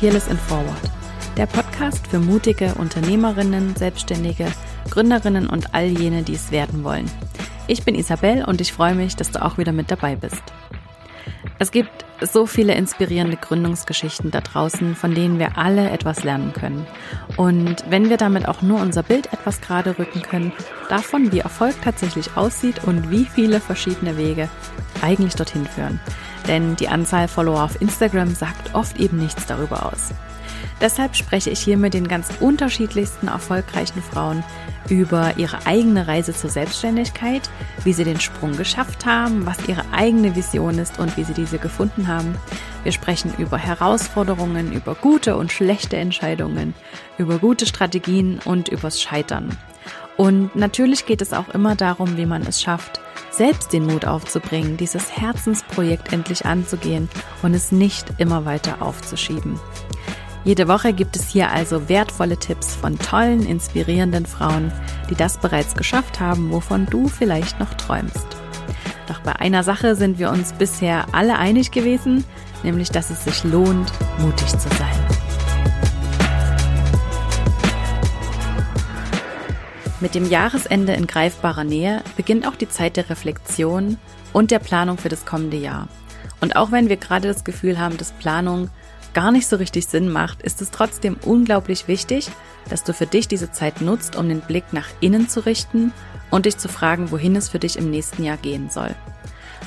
Fearless in Forward, der Podcast für mutige Unternehmerinnen, Selbstständige, Gründerinnen und all jene, die es werden wollen. Ich bin Isabel und ich freue mich, dass du auch wieder mit dabei bist. Es gibt so viele inspirierende Gründungsgeschichten da draußen, von denen wir alle etwas lernen können. Und wenn wir damit auch nur unser Bild etwas gerade rücken können, davon, wie Erfolg tatsächlich aussieht und wie viele verschiedene Wege eigentlich dorthin führen. Denn die Anzahl Follower auf Instagram sagt oft eben nichts darüber aus. Deshalb spreche ich hier mit den ganz unterschiedlichsten erfolgreichen Frauen über ihre eigene Reise zur Selbstständigkeit, wie sie den Sprung geschafft haben, was ihre eigene Vision ist und wie sie diese gefunden haben. Wir sprechen über Herausforderungen, über gute und schlechte Entscheidungen, über gute Strategien und übers Scheitern. Und natürlich geht es auch immer darum, wie man es schafft, selbst den Mut aufzubringen, dieses Herzensprojekt endlich anzugehen und es nicht immer weiter aufzuschieben. Jede Woche gibt es hier also wertvolle Tipps von tollen, inspirierenden Frauen, die das bereits geschafft haben, wovon du vielleicht noch träumst. Doch bei einer Sache sind wir uns bisher alle einig gewesen, nämlich dass es sich lohnt, mutig zu sein. Mit dem Jahresende in greifbarer Nähe beginnt auch die Zeit der Reflexion und der Planung für das kommende Jahr. Und auch wenn wir gerade das Gefühl haben, dass Planung gar nicht so richtig Sinn macht, ist es trotzdem unglaublich wichtig, dass du für dich diese Zeit nutzt, um den Blick nach innen zu richten und dich zu fragen, wohin es für dich im nächsten Jahr gehen soll.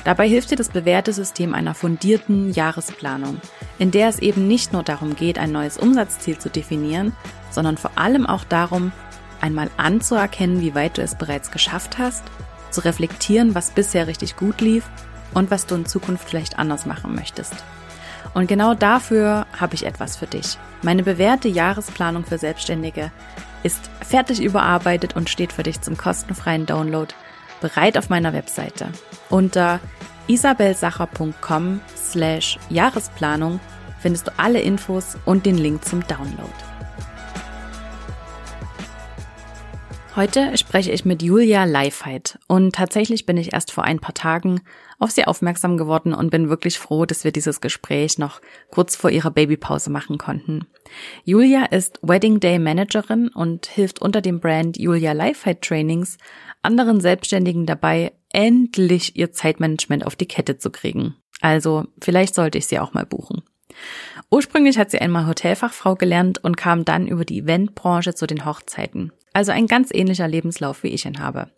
Dabei hilft dir das bewährte System einer fundierten Jahresplanung, in der es eben nicht nur darum geht, ein neues Umsatzziel zu definieren, sondern vor allem auch darum, einmal anzuerkennen, wie weit du es bereits geschafft hast, zu reflektieren, was bisher richtig gut lief und was du in Zukunft vielleicht anders machen möchtest. Und genau dafür habe ich etwas für dich. Meine bewährte Jahresplanung für Selbstständige ist fertig überarbeitet und steht für dich zum kostenfreien Download bereit auf meiner Webseite. Unter isabelsacher.com slash Jahresplanung findest du alle Infos und den Link zum Download. Heute spreche ich mit Julia Leifheit und tatsächlich bin ich erst vor ein paar Tagen auf sie aufmerksam geworden und bin wirklich froh, dass wir dieses Gespräch noch kurz vor ihrer Babypause machen konnten. Julia ist Wedding Day Managerin und hilft unter dem Brand Julia Leifheit Trainings anderen Selbstständigen dabei, endlich ihr Zeitmanagement auf die Kette zu kriegen. Also vielleicht sollte ich sie auch mal buchen. Ursprünglich hat sie einmal Hotelfachfrau gelernt und kam dann über die Eventbranche zu den Hochzeiten. Also ein ganz ähnlicher Lebenslauf, wie ich ihn habe.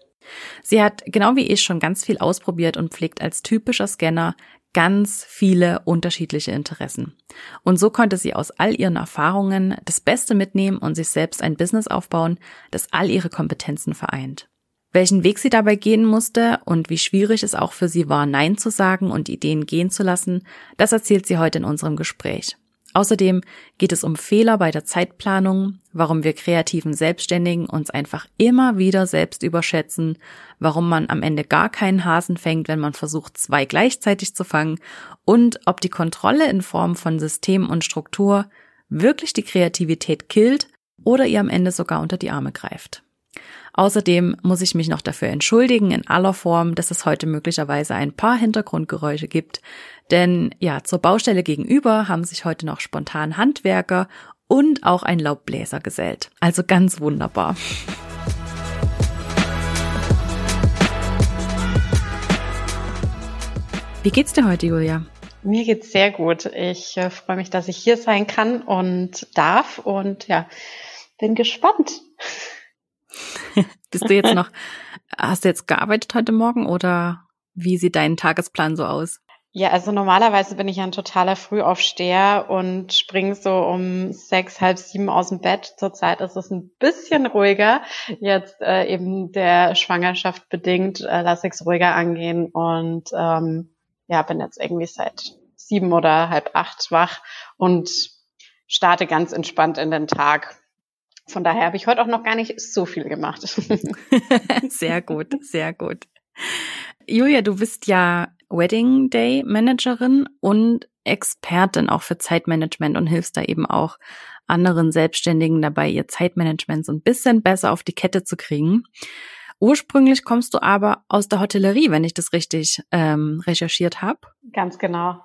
Sie hat genau wie ich schon ganz viel ausprobiert und pflegt als typischer Scanner ganz viele unterschiedliche Interessen. Und so konnte sie aus all ihren Erfahrungen das Beste mitnehmen und sich selbst ein Business aufbauen, das all ihre Kompetenzen vereint. Welchen Weg sie dabei gehen musste und wie schwierig es auch für sie war, Nein zu sagen und Ideen gehen zu lassen, das erzählt sie heute in unserem Gespräch. Außerdem geht es um Fehler bei der Zeitplanung, warum wir kreativen Selbstständigen uns einfach immer wieder selbst überschätzen, warum man am Ende gar keinen Hasen fängt, wenn man versucht, zwei gleichzeitig zu fangen und ob die Kontrolle in Form von System und Struktur wirklich die Kreativität killt oder ihr am Ende sogar unter die Arme greift. Außerdem muss ich mich noch dafür entschuldigen in aller Form, dass es heute möglicherweise ein paar Hintergrundgeräusche gibt. Denn ja, zur Baustelle gegenüber haben sich heute noch spontan Handwerker und auch ein Laubbläser gesellt. Also ganz wunderbar. Wie geht's dir heute, Julia? Mir geht's sehr gut. Ich äh, freue mich, dass ich hier sein kann und darf und ja, bin gespannt. Bist du jetzt noch, hast du jetzt gearbeitet heute Morgen oder wie sieht dein Tagesplan so aus? Ja, also normalerweise bin ich ein totaler Frühaufsteher und springe so um sechs, halb sieben aus dem Bett. Zurzeit ist es ein bisschen ruhiger. Jetzt äh, eben der Schwangerschaft bedingt äh, lasse ich es ruhiger angehen und ähm, ja, bin jetzt irgendwie seit sieben oder halb acht wach und starte ganz entspannt in den Tag. Von daher habe ich heute auch noch gar nicht so viel gemacht. sehr gut, sehr gut. Julia, du bist ja Wedding Day Managerin und Expertin auch für Zeitmanagement und hilfst da eben auch anderen Selbstständigen dabei, ihr Zeitmanagement so ein bisschen besser auf die Kette zu kriegen. Ursprünglich kommst du aber aus der Hotellerie, wenn ich das richtig ähm, recherchiert habe. Ganz genau.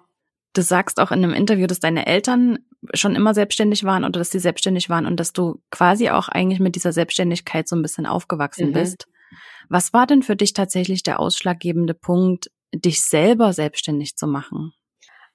Du sagst auch in einem Interview, dass deine Eltern schon immer selbstständig waren oder dass sie selbstständig waren und dass du quasi auch eigentlich mit dieser Selbstständigkeit so ein bisschen aufgewachsen mhm. bist. Was war denn für dich tatsächlich der ausschlaggebende Punkt, dich selber selbstständig zu machen?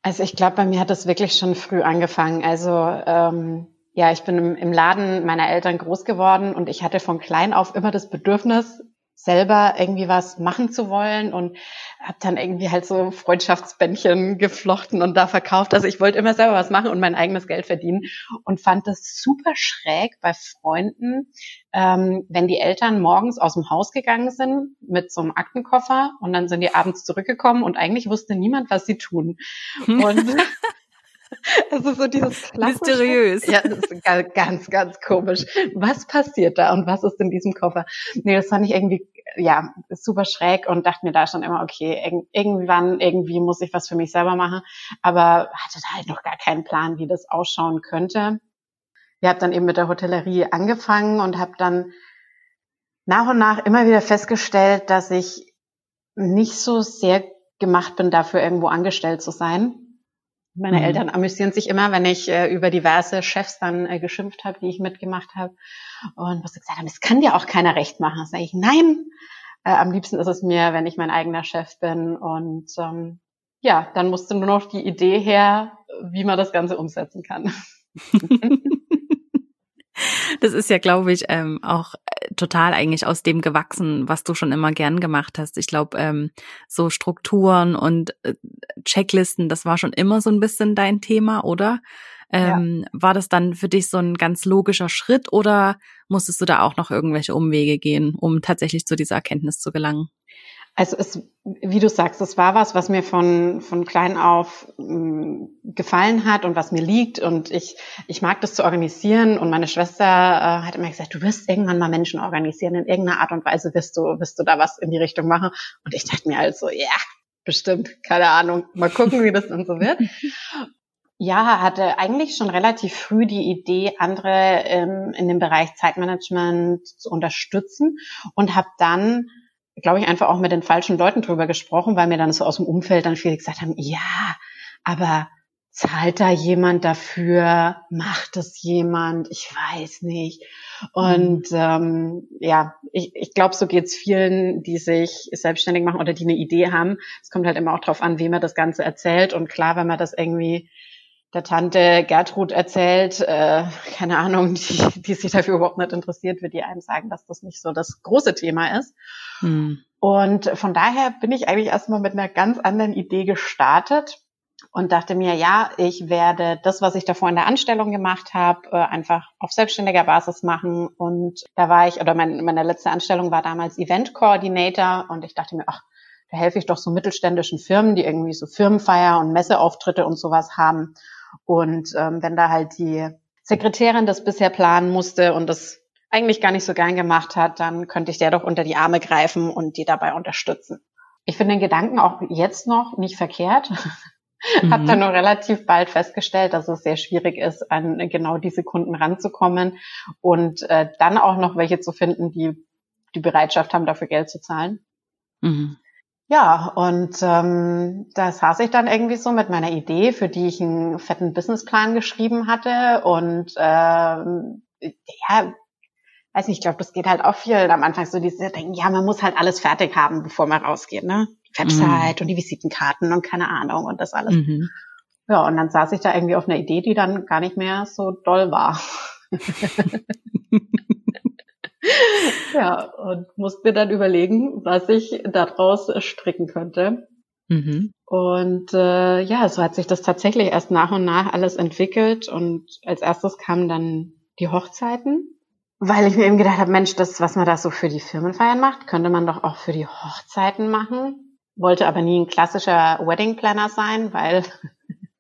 Also ich glaube, bei mir hat das wirklich schon früh angefangen. Also ähm, ja, ich bin im, im Laden meiner Eltern groß geworden und ich hatte von klein auf immer das Bedürfnis, selber irgendwie was machen zu wollen und habe dann irgendwie halt so Freundschaftsbändchen geflochten und da verkauft. Also ich wollte immer selber was machen und mein eigenes Geld verdienen und fand das super schräg bei Freunden, ähm, wenn die Eltern morgens aus dem Haus gegangen sind mit so einem Aktenkoffer und dann sind die abends zurückgekommen und eigentlich wusste niemand, was sie tun. Und Also so dieses klassische. Mysteriös. Ja, das ist ganz, ganz komisch. Was passiert da und was ist in diesem Koffer? Nee, das fand ich irgendwie, ja, super schräg und dachte mir da schon immer, okay, irgendwann, irgendwie muss ich was für mich selber machen. Aber hatte da halt noch gar keinen Plan, wie das ausschauen könnte. Ich habe dann eben mit der Hotellerie angefangen und habe dann nach und nach immer wieder festgestellt, dass ich nicht so sehr gemacht bin, dafür irgendwo angestellt zu sein meine mhm. Eltern amüsieren sich immer, wenn ich äh, über diverse Chefs dann äh, geschimpft habe, die ich mitgemacht habe. Und was sie gesagt haben, es kann dir auch keiner recht machen. Sag ich, nein. Äh, am liebsten ist es mir, wenn ich mein eigener Chef bin. Und ähm, ja, dann musste nur noch die Idee her, wie man das Ganze umsetzen kann. Das ist ja, glaube ich, ähm, auch äh, total eigentlich aus dem gewachsen, was du schon immer gern gemacht hast. Ich glaube, ähm, so Strukturen und äh, Checklisten, das war schon immer so ein bisschen dein Thema, oder? Ähm, ja. War das dann für dich so ein ganz logischer Schritt oder musstest du da auch noch irgendwelche Umwege gehen, um tatsächlich zu dieser Erkenntnis zu gelangen? Also es, wie du sagst, es war was, was mir von, von klein auf mh, mm, gefallen hat und was mir liegt. Und ich, ich mag das zu organisieren. Und meine Schwester äh, hat immer gesagt, du wirst irgendwann mal Menschen organisieren. In irgendeiner Art und Weise wirst du, wirst du da was in die Richtung machen. Und ich dachte mir also, ja, bestimmt, keine Ahnung. Mal gucken, wie das dann so wird. Ja, hatte eigentlich schon relativ früh die Idee, andere ähm, in dem Bereich Zeitmanagement zu unterstützen und habe dann glaube ich, einfach auch mit den falschen Leuten drüber gesprochen, weil mir dann so aus dem Umfeld dann viele gesagt haben, ja, aber zahlt da jemand dafür? Macht das jemand? Ich weiß nicht. Und mhm. ähm, ja, ich, ich glaube, so geht's vielen, die sich selbstständig machen oder die eine Idee haben. Es kommt halt immer auch drauf an, wie man das Ganze erzählt. Und klar, wenn man das irgendwie der Tante Gertrud erzählt, äh, keine Ahnung, die, die sich dafür überhaupt nicht interessiert, wird die einem sagen, dass das nicht so das große Thema ist. Hm. Und von daher bin ich eigentlich erstmal mit einer ganz anderen Idee gestartet und dachte mir, ja, ich werde das, was ich davor in der Anstellung gemacht habe, äh, einfach auf selbstständiger Basis machen. Und da war ich, oder mein, meine letzte Anstellung war damals Event Coordinator und ich dachte mir, ach, da helfe ich doch so mittelständischen Firmen, die irgendwie so Firmenfeier und Messeauftritte und sowas haben. Und ähm, wenn da halt die Sekretärin das bisher planen musste und das eigentlich gar nicht so gern gemacht hat, dann könnte ich der doch unter die Arme greifen und die dabei unterstützen. Ich finde den Gedanken auch jetzt noch nicht verkehrt. Mhm. Habe dann nur relativ bald festgestellt, dass es sehr schwierig ist, an genau diese Kunden ranzukommen und äh, dann auch noch welche zu finden, die die Bereitschaft haben, dafür Geld zu zahlen. Mhm. Ja, und ähm, da saß ich dann irgendwie so mit meiner Idee, für die ich einen fetten Businessplan geschrieben hatte. Und ähm, ja, weiß nicht, ich glaube, das geht halt auch viel am Anfang so diese denken, ja, man muss halt alles fertig haben, bevor man rausgeht, ne? Die Website mhm. und die Visitenkarten und keine Ahnung und das alles. Mhm. Ja, und dann saß ich da irgendwie auf einer Idee, die dann gar nicht mehr so doll war. ja, und musste mir dann überlegen, was ich daraus stricken könnte. Mhm. Und äh, ja, so hat sich das tatsächlich erst nach und nach alles entwickelt. Und als erstes kamen dann die Hochzeiten, weil ich mir eben gedacht habe, Mensch, das, was man da so für die Firmenfeiern macht, könnte man doch auch für die Hochzeiten machen. Wollte aber nie ein klassischer Wedding Planner sein, weil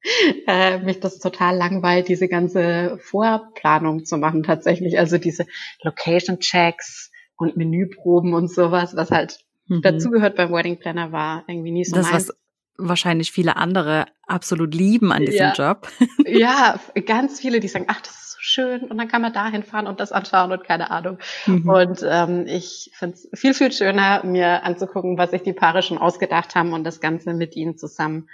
äh, mich das total langweilt, diese ganze Vorplanung zu machen tatsächlich. Also diese Location Checks und Menüproben und sowas, was halt mhm. dazugehört beim Wedding Planner war irgendwie nie so das, meins. Was wahrscheinlich viele andere absolut lieben an diesem ja. Job. ja, ganz viele, die sagen, ach, das ist so schön und dann kann man dahin fahren und das anschauen und keine Ahnung. Mhm. Und ähm, ich finde es viel, viel schöner, mir anzugucken, was sich die Paare schon ausgedacht haben und das Ganze mit ihnen zusammen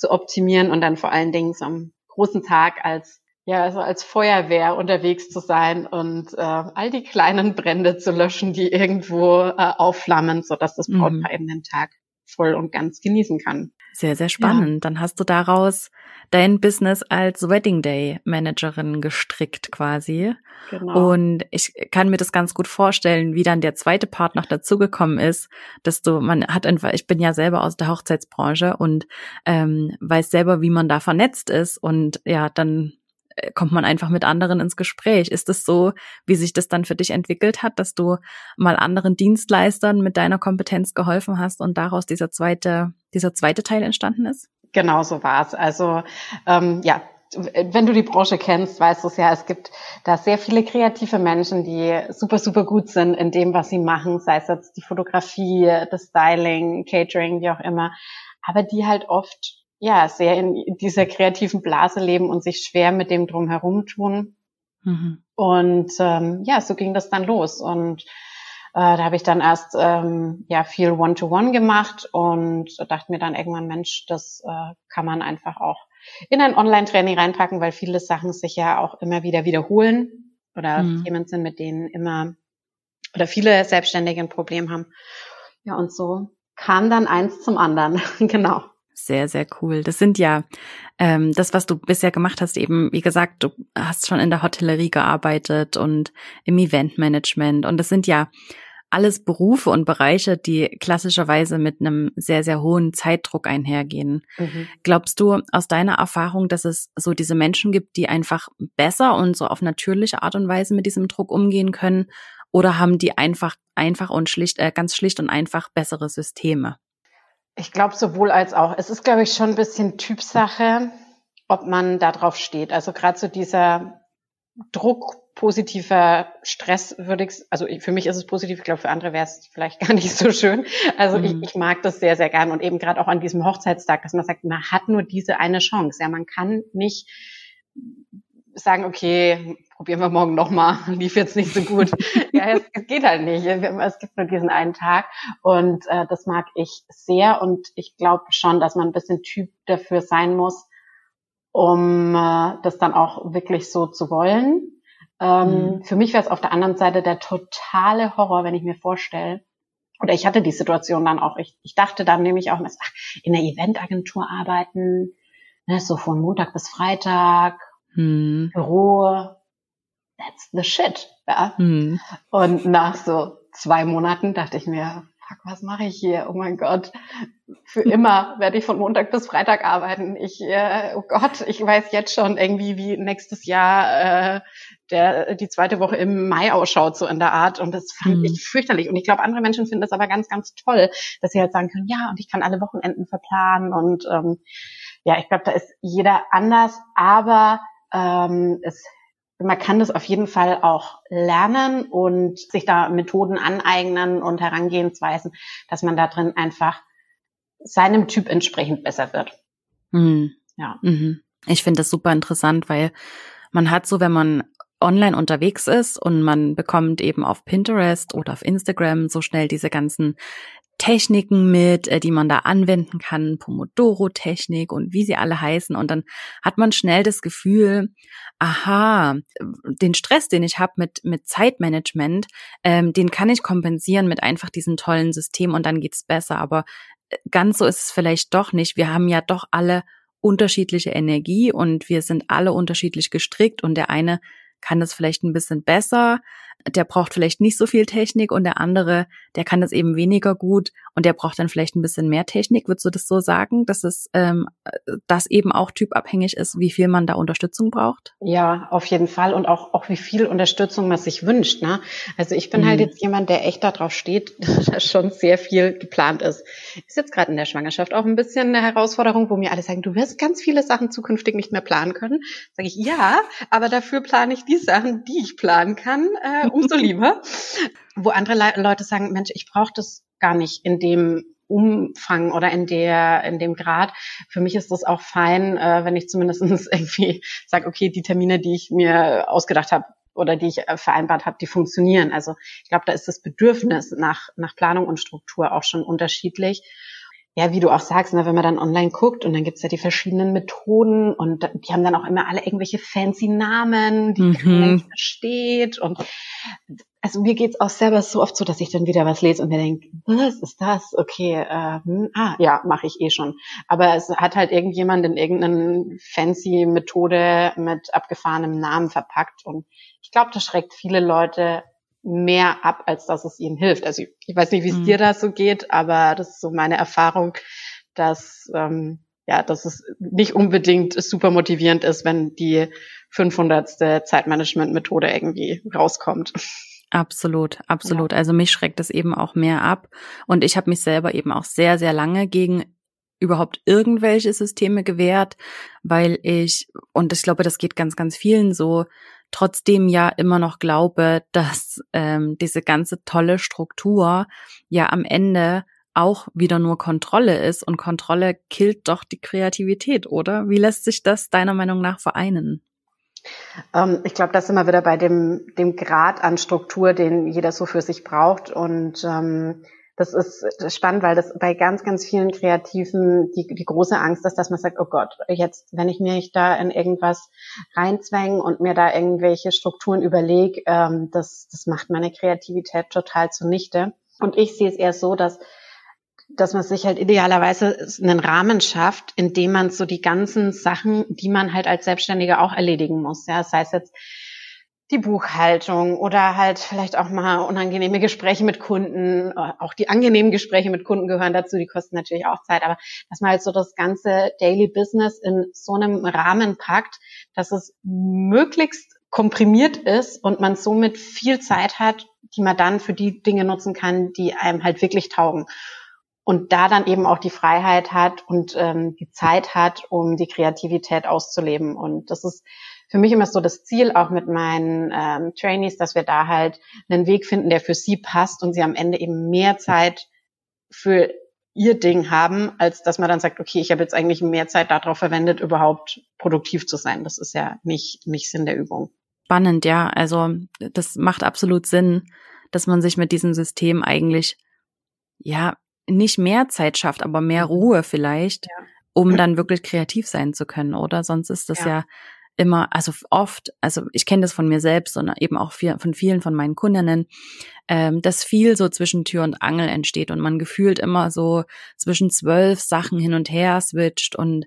zu optimieren und dann vor allen Dingen so am großen Tag als ja, also als Feuerwehr unterwegs zu sein und äh, all die kleinen Brände zu löschen, die irgendwo äh, aufflammen, sodass das Brautpaar mhm. eben den Tag voll und ganz genießen kann. Sehr, sehr spannend. Ja. Dann hast du daraus dein Business als Wedding Day Managerin gestrickt quasi. Genau. Und ich kann mir das ganz gut vorstellen, wie dann der zweite Part noch dazugekommen ist, dass du, man hat einfach, ich bin ja selber aus der Hochzeitsbranche und ähm, weiß selber, wie man da vernetzt ist und ja, dann kommt man einfach mit anderen ins Gespräch. Ist es so, wie sich das dann für dich entwickelt hat, dass du mal anderen Dienstleistern mit deiner Kompetenz geholfen hast und daraus dieser zweite, dieser zweite Teil entstanden ist? Genau so war es. Also ähm, ja, wenn du die Branche kennst, weißt du es ja, es gibt da sehr viele kreative Menschen, die super, super gut sind in dem, was sie machen, sei es jetzt die Fotografie, das Styling, Catering, wie auch immer, aber die halt oft ja sehr in dieser kreativen Blase leben und sich schwer mit dem drumherum tun. Mhm. Und ähm, ja, so ging das dann los. Und äh, da habe ich dann erst ähm, ja viel One-to-One -One gemacht und dachte mir dann irgendwann, Mensch, das äh, kann man einfach auch in ein Online-Training reinpacken, weil viele Sachen sich ja auch immer wieder wiederholen oder mhm. Themen sind, mit denen immer oder viele Selbstständige ein Problem haben. Ja, und so kam dann eins zum anderen. genau. Sehr, sehr cool. Das sind ja ähm, das, was du bisher gemacht hast, eben, wie gesagt, du hast schon in der Hotellerie gearbeitet und im Eventmanagement. Und das sind ja alles Berufe und Bereiche, die klassischerweise mit einem sehr, sehr hohen Zeitdruck einhergehen. Mhm. Glaubst du aus deiner Erfahrung, dass es so diese Menschen gibt, die einfach besser und so auf natürliche Art und Weise mit diesem Druck umgehen können? Oder haben die einfach, einfach und schlicht, äh, ganz schlicht und einfach bessere Systeme? Ich glaube sowohl als auch. Es ist, glaube ich, schon ein bisschen Typsache, ob man da drauf steht. Also gerade so dieser Druck, positiver Stress würde ich, also für mich ist es positiv, ich glaube für andere wäre es vielleicht gar nicht so schön. Also mhm. ich, ich mag das sehr, sehr gern und eben gerade auch an diesem Hochzeitstag, dass man sagt, man hat nur diese eine Chance. Ja, man kann nicht sagen, okay, probieren wir morgen nochmal, lief jetzt nicht so gut. ja, es, es, geht halt nicht. Es gibt nur diesen einen Tag und äh, das mag ich sehr und ich glaube schon, dass man ein bisschen Typ dafür sein muss, um äh, das dann auch wirklich so zu wollen. Ähm, mhm. Für mich wäre es auf der anderen Seite der totale Horror, wenn ich mir vorstelle, oder ich hatte die Situation dann auch, ich, ich dachte dann nämlich auch, ach, in der Eventagentur arbeiten, ne, so von Montag bis Freitag, hm. Büro, that's the shit. Ja? Hm. Und nach so zwei Monaten dachte ich mir, fuck, was mache ich hier? Oh mein Gott, für immer werde ich von Montag bis Freitag arbeiten. Ich, äh, oh Gott, ich weiß jetzt schon irgendwie, wie nächstes Jahr äh, der die zweite Woche im Mai ausschaut, so in der Art. Und das fand mhm. ich fürchterlich. Und ich glaube, andere Menschen finden das aber ganz, ganz toll, dass sie halt sagen können, ja, und ich kann alle Wochenenden verplanen. Und ähm, ja, ich glaube, da ist jeder anders, aber ähm, es man kann das auf jeden Fall auch lernen und sich da Methoden aneignen und Herangehensweisen, dass man da drin einfach seinem Typ entsprechend besser wird. Mhm. Ja. Mhm. Ich finde das super interessant, weil man hat so, wenn man online unterwegs ist und man bekommt eben auf Pinterest oder auf Instagram so schnell diese ganzen Techniken mit, äh, die man da anwenden kann, Pomodoro-Technik und wie sie alle heißen. Und dann hat man schnell das Gefühl, aha, den Stress, den ich habe mit, mit Zeitmanagement, ähm, den kann ich kompensieren mit einfach diesem tollen System und dann geht's besser. Aber äh, ganz so ist es vielleicht doch nicht. Wir haben ja doch alle unterschiedliche Energie und wir sind alle unterschiedlich gestrickt und der eine kann das vielleicht ein bisschen besser, der braucht vielleicht nicht so viel Technik und der andere, der kann das eben weniger gut und der braucht dann vielleicht ein bisschen mehr Technik. Würdest du das so sagen, dass es ähm, das eben auch typabhängig ist, wie viel man da Unterstützung braucht? Ja, auf jeden Fall und auch, auch wie viel Unterstützung man sich wünscht. Ne? Also ich bin halt mhm. halt jetzt jemand, der echt darauf steht, dass schon sehr viel geplant ist. Ist jetzt gerade in der Schwangerschaft auch ein bisschen eine Herausforderung, wo mir alle sagen, du wirst ganz viele Sachen zukünftig nicht mehr planen können. Sage ich, ja, aber dafür plane ich die Sachen, die ich planen kann, äh, umso lieber. Wo andere Le Leute sagen, Mensch, ich brauche das gar nicht in dem Umfang oder in der in dem Grad. Für mich ist das auch fein, äh, wenn ich zumindest irgendwie sage, okay, die Termine, die ich mir ausgedacht habe oder die ich äh, vereinbart habe, die funktionieren. Also ich glaube, da ist das Bedürfnis nach nach Planung und Struktur auch schon unterschiedlich. Ja, wie du auch sagst, ne, wenn man dann online guckt und dann gibt's ja die verschiedenen Methoden und die haben dann auch immer alle irgendwelche fancy Namen, die mhm. keiner nicht versteht. Und also mir geht's auch selber so oft so, dass ich dann wieder was lese und mir denke, was ist das? Okay, ähm, ah, ja, mache ich eh schon. Aber es hat halt irgendjemand in irgendeine fancy Methode mit abgefahrenem Namen verpackt und ich glaube, das schreckt viele Leute mehr ab, als dass es ihnen hilft. Also ich weiß nicht, wie es mhm. dir da so geht, aber das ist so meine Erfahrung, dass ähm, ja, dass es nicht unbedingt super motivierend ist, wenn die 500. Zeitmanagement-Methode irgendwie rauskommt. Absolut, absolut. Ja. Also mich schreckt es eben auch mehr ab. Und ich habe mich selber eben auch sehr, sehr lange gegen überhaupt irgendwelche Systeme gewehrt, weil ich, und ich glaube, das geht ganz, ganz vielen so, trotzdem ja immer noch glaube, dass ähm, diese ganze tolle Struktur ja am Ende auch wieder nur Kontrolle ist und Kontrolle killt doch die Kreativität, oder? Wie lässt sich das deiner Meinung nach vereinen? Ähm, ich glaube, das sind wir wieder bei dem, dem Grad an Struktur, den jeder so für sich braucht und ähm, das ist spannend, weil das bei ganz, ganz vielen Kreativen die, die große Angst ist, dass man sagt, oh Gott, jetzt, wenn ich mich da in irgendwas reinzwänge und mir da irgendwelche Strukturen überlege, ähm, das, das macht meine Kreativität total zunichte. Und ich sehe es eher so, dass dass man sich halt idealerweise einen Rahmen schafft, in dem man so die ganzen Sachen, die man halt als Selbstständiger auch erledigen muss. Ja, sei es jetzt die Buchhaltung oder halt vielleicht auch mal unangenehme Gespräche mit Kunden. Auch die angenehmen Gespräche mit Kunden gehören dazu, die kosten natürlich auch Zeit, aber dass man halt so das ganze Daily Business in so einem Rahmen packt, dass es möglichst komprimiert ist und man somit viel Zeit hat, die man dann für die Dinge nutzen kann, die einem halt wirklich taugen. Und da dann eben auch die Freiheit hat und ähm, die Zeit hat, um die Kreativität auszuleben. Und das ist für mich immer so das Ziel, auch mit meinen ähm, Trainees, dass wir da halt einen Weg finden, der für sie passt und sie am Ende eben mehr Zeit für ihr Ding haben, als dass man dann sagt, okay, ich habe jetzt eigentlich mehr Zeit darauf verwendet, überhaupt produktiv zu sein. Das ist ja nicht, nicht Sinn der Übung. Spannend, ja. Also das macht absolut Sinn, dass man sich mit diesem System eigentlich, ja, nicht mehr Zeit schafft, aber mehr Ruhe vielleicht, ja. um dann wirklich kreativ sein zu können, oder? Sonst ist das ja, ja immer, also oft, also ich kenne das von mir selbst und eben auch von vielen von meinen Kundinnen, ähm, dass viel so zwischen Tür und Angel entsteht und man gefühlt immer so zwischen zwölf Sachen hin und her switcht und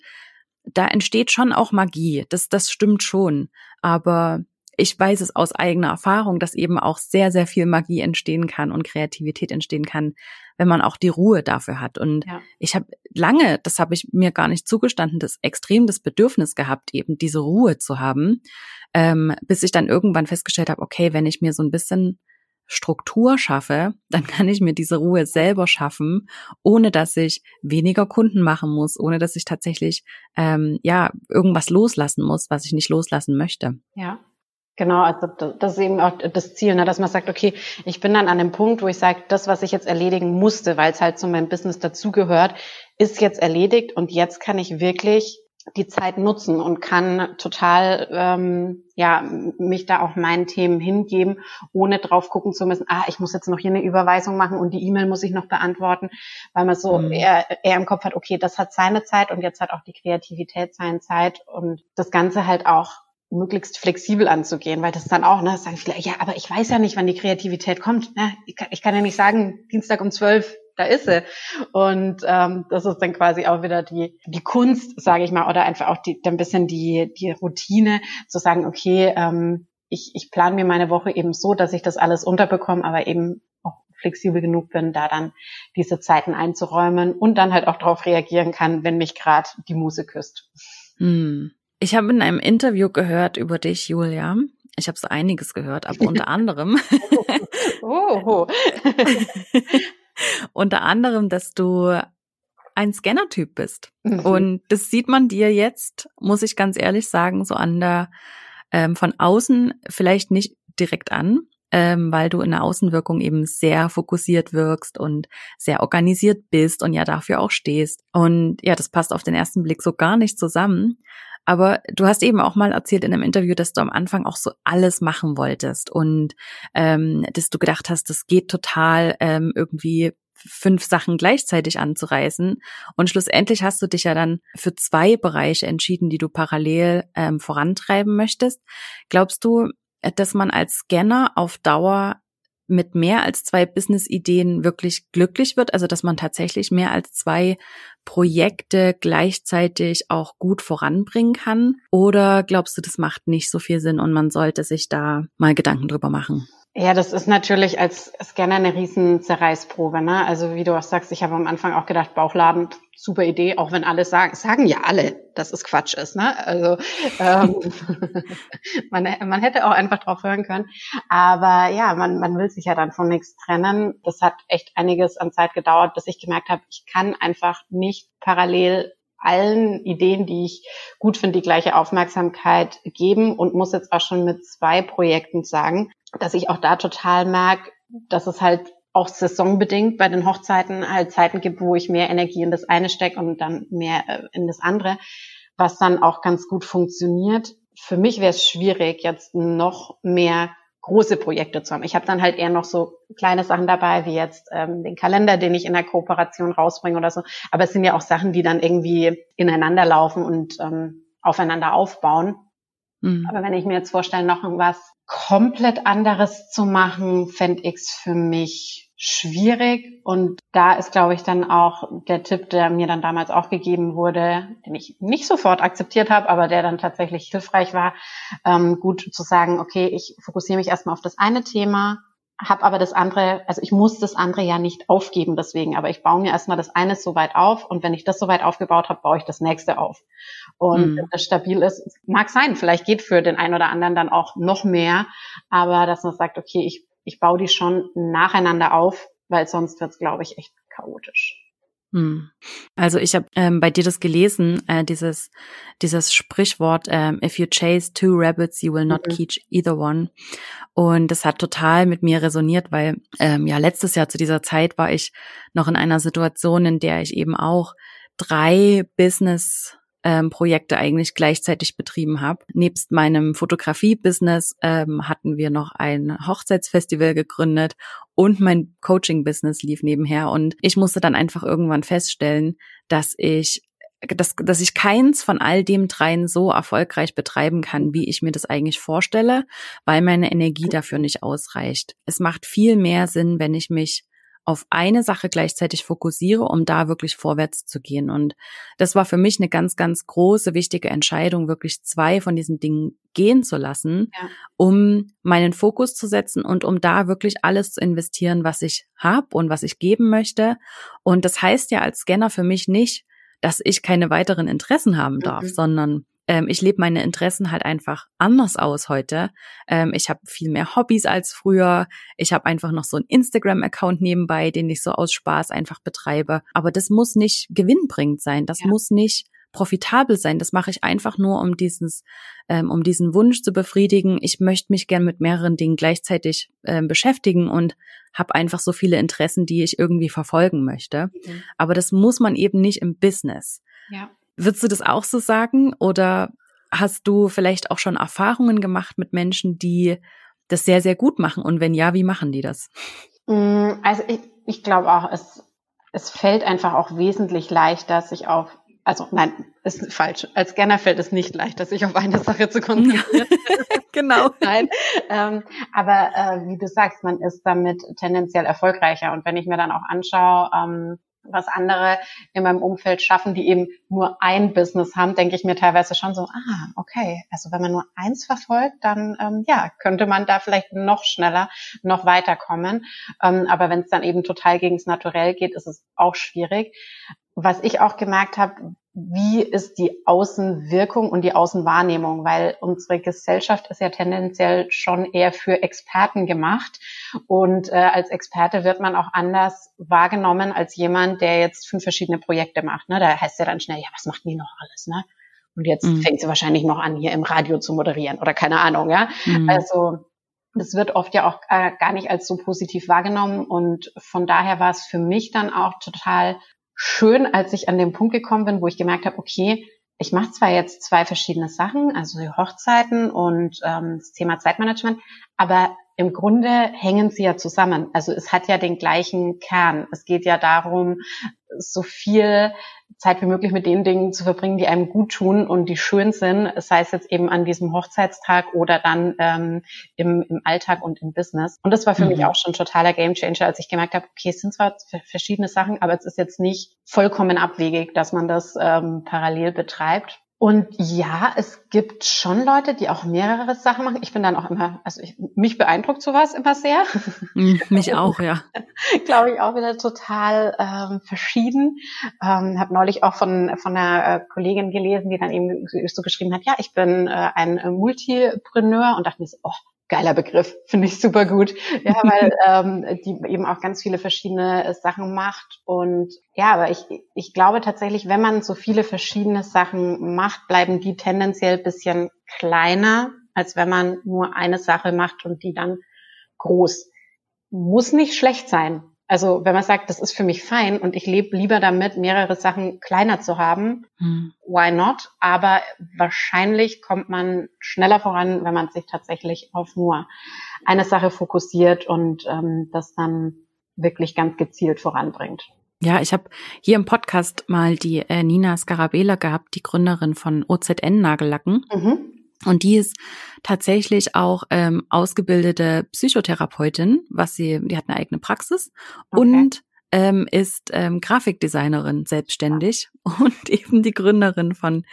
da entsteht schon auch Magie. Das, das stimmt schon. Aber ich weiß es aus eigener Erfahrung, dass eben auch sehr, sehr viel Magie entstehen kann und Kreativität entstehen kann, wenn man auch die Ruhe dafür hat. Und ja. ich habe lange, das habe ich mir gar nicht zugestanden, das extrem das Bedürfnis gehabt, eben diese Ruhe zu haben, ähm, bis ich dann irgendwann festgestellt habe, okay, wenn ich mir so ein bisschen Struktur schaffe, dann kann ich mir diese Ruhe selber schaffen, ohne dass ich weniger Kunden machen muss, ohne dass ich tatsächlich ähm, ja irgendwas loslassen muss, was ich nicht loslassen möchte. Ja, Genau, also das ist eben auch das Ziel, ne, dass man sagt, okay, ich bin dann an dem Punkt, wo ich sage, das, was ich jetzt erledigen musste, weil es halt zu meinem Business dazugehört, ist jetzt erledigt und jetzt kann ich wirklich die Zeit nutzen und kann total ähm, ja mich da auch meinen Themen hingeben, ohne drauf gucken zu müssen, ah, ich muss jetzt noch hier eine Überweisung machen und die E-Mail muss ich noch beantworten, weil man so mhm. eher, eher im Kopf hat, okay, das hat seine Zeit und jetzt hat auch die Kreativität seine Zeit und das Ganze halt auch möglichst flexibel anzugehen, weil das dann auch, ne, sagen viele, ja, aber ich weiß ja nicht, wann die Kreativität kommt. Ne? Ich, kann, ich kann ja nicht sagen, Dienstag um zwölf, da ist sie. Und ähm, das ist dann quasi auch wieder die, die Kunst, sage ich mal, oder einfach auch die, ein bisschen die, die Routine, zu sagen, okay, ähm, ich, ich plane mir meine Woche eben so, dass ich das alles unterbekomme, aber eben auch flexibel genug bin, da dann diese Zeiten einzuräumen und dann halt auch darauf reagieren kann, wenn mich gerade die Muse küsst. Hm. Ich habe in einem Interview gehört über dich, Julia. Ich habe so einiges gehört, aber unter anderem. oh. unter anderem, dass du ein Scanner-Typ bist. Mhm. Und das sieht man dir jetzt, muss ich ganz ehrlich sagen, so an der ähm, von außen vielleicht nicht direkt an, ähm, weil du in der Außenwirkung eben sehr fokussiert wirkst und sehr organisiert bist und ja dafür auch stehst. Und ja, das passt auf den ersten Blick so gar nicht zusammen. Aber du hast eben auch mal erzählt in einem Interview, dass du am Anfang auch so alles machen wolltest und ähm, dass du gedacht hast, das geht total ähm, irgendwie fünf Sachen gleichzeitig anzureißen. Und schlussendlich hast du dich ja dann für zwei Bereiche entschieden, die du parallel ähm, vorantreiben möchtest. Glaubst du, dass man als Scanner auf Dauer mit mehr als zwei Business-Ideen wirklich glücklich wird, also dass man tatsächlich mehr als zwei Projekte gleichzeitig auch gut voranbringen kann? Oder glaubst du, das macht nicht so viel Sinn und man sollte sich da mal Gedanken drüber machen? Ja, das ist natürlich als Scanner eine riesen Zerreißprobe. Ne? Also wie du auch sagst, ich habe am Anfang auch gedacht, Bauchladen, super Idee, auch wenn alle sagen, sagen ja alle, dass es Quatsch ist. Ne? Also ähm, man, man hätte auch einfach drauf hören können. Aber ja, man, man will sich ja dann von nichts trennen. Das hat echt einiges an Zeit gedauert, bis ich gemerkt habe, ich kann einfach nicht parallel allen Ideen, die ich gut finde, die gleiche Aufmerksamkeit geben und muss jetzt auch schon mit zwei Projekten sagen, dass ich auch da total merke, dass es halt auch saisonbedingt bei den Hochzeiten halt Zeiten gibt, wo ich mehr Energie in das eine stecke und dann mehr äh, in das andere, was dann auch ganz gut funktioniert. Für mich wäre es schwierig, jetzt noch mehr große Projekte zu haben. Ich habe dann halt eher noch so kleine Sachen dabei, wie jetzt ähm, den Kalender, den ich in der Kooperation rausbringe oder so. Aber es sind ja auch Sachen, die dann irgendwie ineinander laufen und ähm, aufeinander aufbauen. Mhm. Aber wenn ich mir jetzt vorstelle, noch was komplett anderes zu machen, fände ich es für mich schwierig. Und da ist, glaube ich, dann auch der Tipp, der mir dann damals auch gegeben wurde, den ich nicht sofort akzeptiert habe, aber der dann tatsächlich hilfreich war, ähm, gut zu sagen, okay, ich fokussiere mich erstmal auf das eine Thema, habe aber das andere, also ich muss das andere ja nicht aufgeben deswegen, aber ich baue mir erstmal das eine so weit auf und wenn ich das so weit aufgebaut habe, baue ich das nächste auf. Und mhm. das stabil ist, mag sein, vielleicht geht für den einen oder anderen dann auch noch mehr, aber dass man sagt, okay, ich, ich baue die schon nacheinander auf, weil sonst wird es, glaube ich, echt chaotisch. Hm. Also ich habe ähm, bei dir das gelesen, äh, dieses dieses Sprichwort ähm, If you chase two rabbits, you will not mhm. catch either one. Und das hat total mit mir resoniert, weil ähm, ja letztes Jahr zu dieser Zeit war ich noch in einer Situation, in der ich eben auch drei Business ähm, Projekte eigentlich gleichzeitig betrieben habe. Nebst meinem Fotografie-Business ähm, hatten wir noch ein Hochzeitsfestival gegründet und mein Coaching-Business lief nebenher. Und ich musste dann einfach irgendwann feststellen, dass ich dass, dass ich keins von all dem dreien so erfolgreich betreiben kann, wie ich mir das eigentlich vorstelle, weil meine Energie dafür nicht ausreicht. Es macht viel mehr Sinn, wenn ich mich auf eine Sache gleichzeitig fokussiere, um da wirklich vorwärts zu gehen. Und das war für mich eine ganz, ganz große, wichtige Entscheidung, wirklich zwei von diesen Dingen gehen zu lassen, ja. um meinen Fokus zu setzen und um da wirklich alles zu investieren, was ich habe und was ich geben möchte. Und das heißt ja als Scanner für mich nicht, dass ich keine weiteren Interessen haben darf, mhm. sondern ähm, ich lebe meine Interessen halt einfach anders aus heute. Ähm, ich habe viel mehr Hobbys als früher. Ich habe einfach noch so einen Instagram-Account nebenbei, den ich so aus Spaß einfach betreibe. Aber das muss nicht gewinnbringend sein. Das ja. muss nicht profitabel sein. Das mache ich einfach nur, um dieses, ähm, um diesen Wunsch zu befriedigen. Ich möchte mich gern mit mehreren Dingen gleichzeitig ähm, beschäftigen und habe einfach so viele Interessen, die ich irgendwie verfolgen möchte. Mhm. Aber das muss man eben nicht im Business. Ja. Würdest du das auch so sagen oder hast du vielleicht auch schon Erfahrungen gemacht mit Menschen, die das sehr, sehr gut machen? Und wenn ja, wie machen die das? Mm, also ich, ich glaube auch, es, es fällt einfach auch wesentlich leichter, sich auf, also nein, ist falsch. Als Scanner fällt es nicht leichter, sich auf eine Sache zu konzentrieren. genau. nein. Ähm, aber äh, wie du sagst, man ist damit tendenziell erfolgreicher. Und wenn ich mir dann auch anschaue, ähm, was andere in meinem Umfeld schaffen, die eben nur ein Business haben, denke ich mir teilweise schon so, ah, okay, also wenn man nur eins verfolgt, dann ähm, ja, könnte man da vielleicht noch schneller, noch weiterkommen. Ähm, aber wenn es dann eben total gegens Naturell geht, ist es auch schwierig. Was ich auch gemerkt habe, wie ist die Außenwirkung und die Außenwahrnehmung, weil unsere Gesellschaft ist ja tendenziell schon eher für Experten gemacht und äh, als Experte wird man auch anders wahrgenommen als jemand, der jetzt fünf verschiedene Projekte macht. Ne? Da heißt ja dann schnell, ja, was macht die noch alles? Ne? Und jetzt mhm. fängt sie wahrscheinlich noch an, hier im Radio zu moderieren oder keine Ahnung, ja. Mhm. Also das wird oft ja auch äh, gar nicht als so positiv wahrgenommen und von daher war es für mich dann auch total schön, als ich an den Punkt gekommen bin, wo ich gemerkt habe, okay, ich mache zwar jetzt zwei verschiedene Sachen, also die Hochzeiten und ähm, das Thema Zeitmanagement, aber im Grunde hängen sie ja zusammen. Also es hat ja den gleichen Kern. Es geht ja darum, so viel Zeit wie möglich mit den Dingen zu verbringen, die einem gut tun und die schön sind, sei es jetzt eben an diesem Hochzeitstag oder dann ähm, im, im Alltag und im Business. Und das war für mhm. mich auch schon totaler Gamechanger, als ich gemerkt habe, okay, es sind zwar verschiedene Sachen, aber es ist jetzt nicht vollkommen abwegig, dass man das ähm, parallel betreibt. Und ja, es gibt schon Leute, die auch mehrere Sachen machen. Ich bin dann auch immer, also ich, mich beeindruckt sowas immer sehr. Hm, mich auch, ja. Glaube ich auch wieder total ähm, verschieden. Ähm, habe neulich auch von von einer äh, Kollegin gelesen, die dann eben so geschrieben hat, ja, ich bin äh, ein Multipreneur und dachte mir so, oh, geiler Begriff, finde ich super gut. Ja, weil ähm, die eben auch ganz viele verschiedene äh, Sachen macht. Und ja, aber ich, ich glaube tatsächlich, wenn man so viele verschiedene Sachen macht, bleiben die tendenziell bisschen kleiner, als wenn man nur eine Sache macht und die dann groß. Muss nicht schlecht sein. Also wenn man sagt, das ist für mich fein und ich lebe lieber damit, mehrere Sachen kleiner zu haben, hm. why not? Aber wahrscheinlich kommt man schneller voran, wenn man sich tatsächlich auf nur eine Sache fokussiert und ähm, das dann wirklich ganz gezielt voranbringt. Ja, ich habe hier im Podcast mal die äh, Nina Scarabela gehabt, die Gründerin von OZN Nagellacken. Mhm. Und die ist tatsächlich auch ähm, ausgebildete Psychotherapeutin, was sie, die hat eine eigene Praxis okay. und ähm, ist ähm, Grafikdesignerin selbstständig und eben die Gründerin von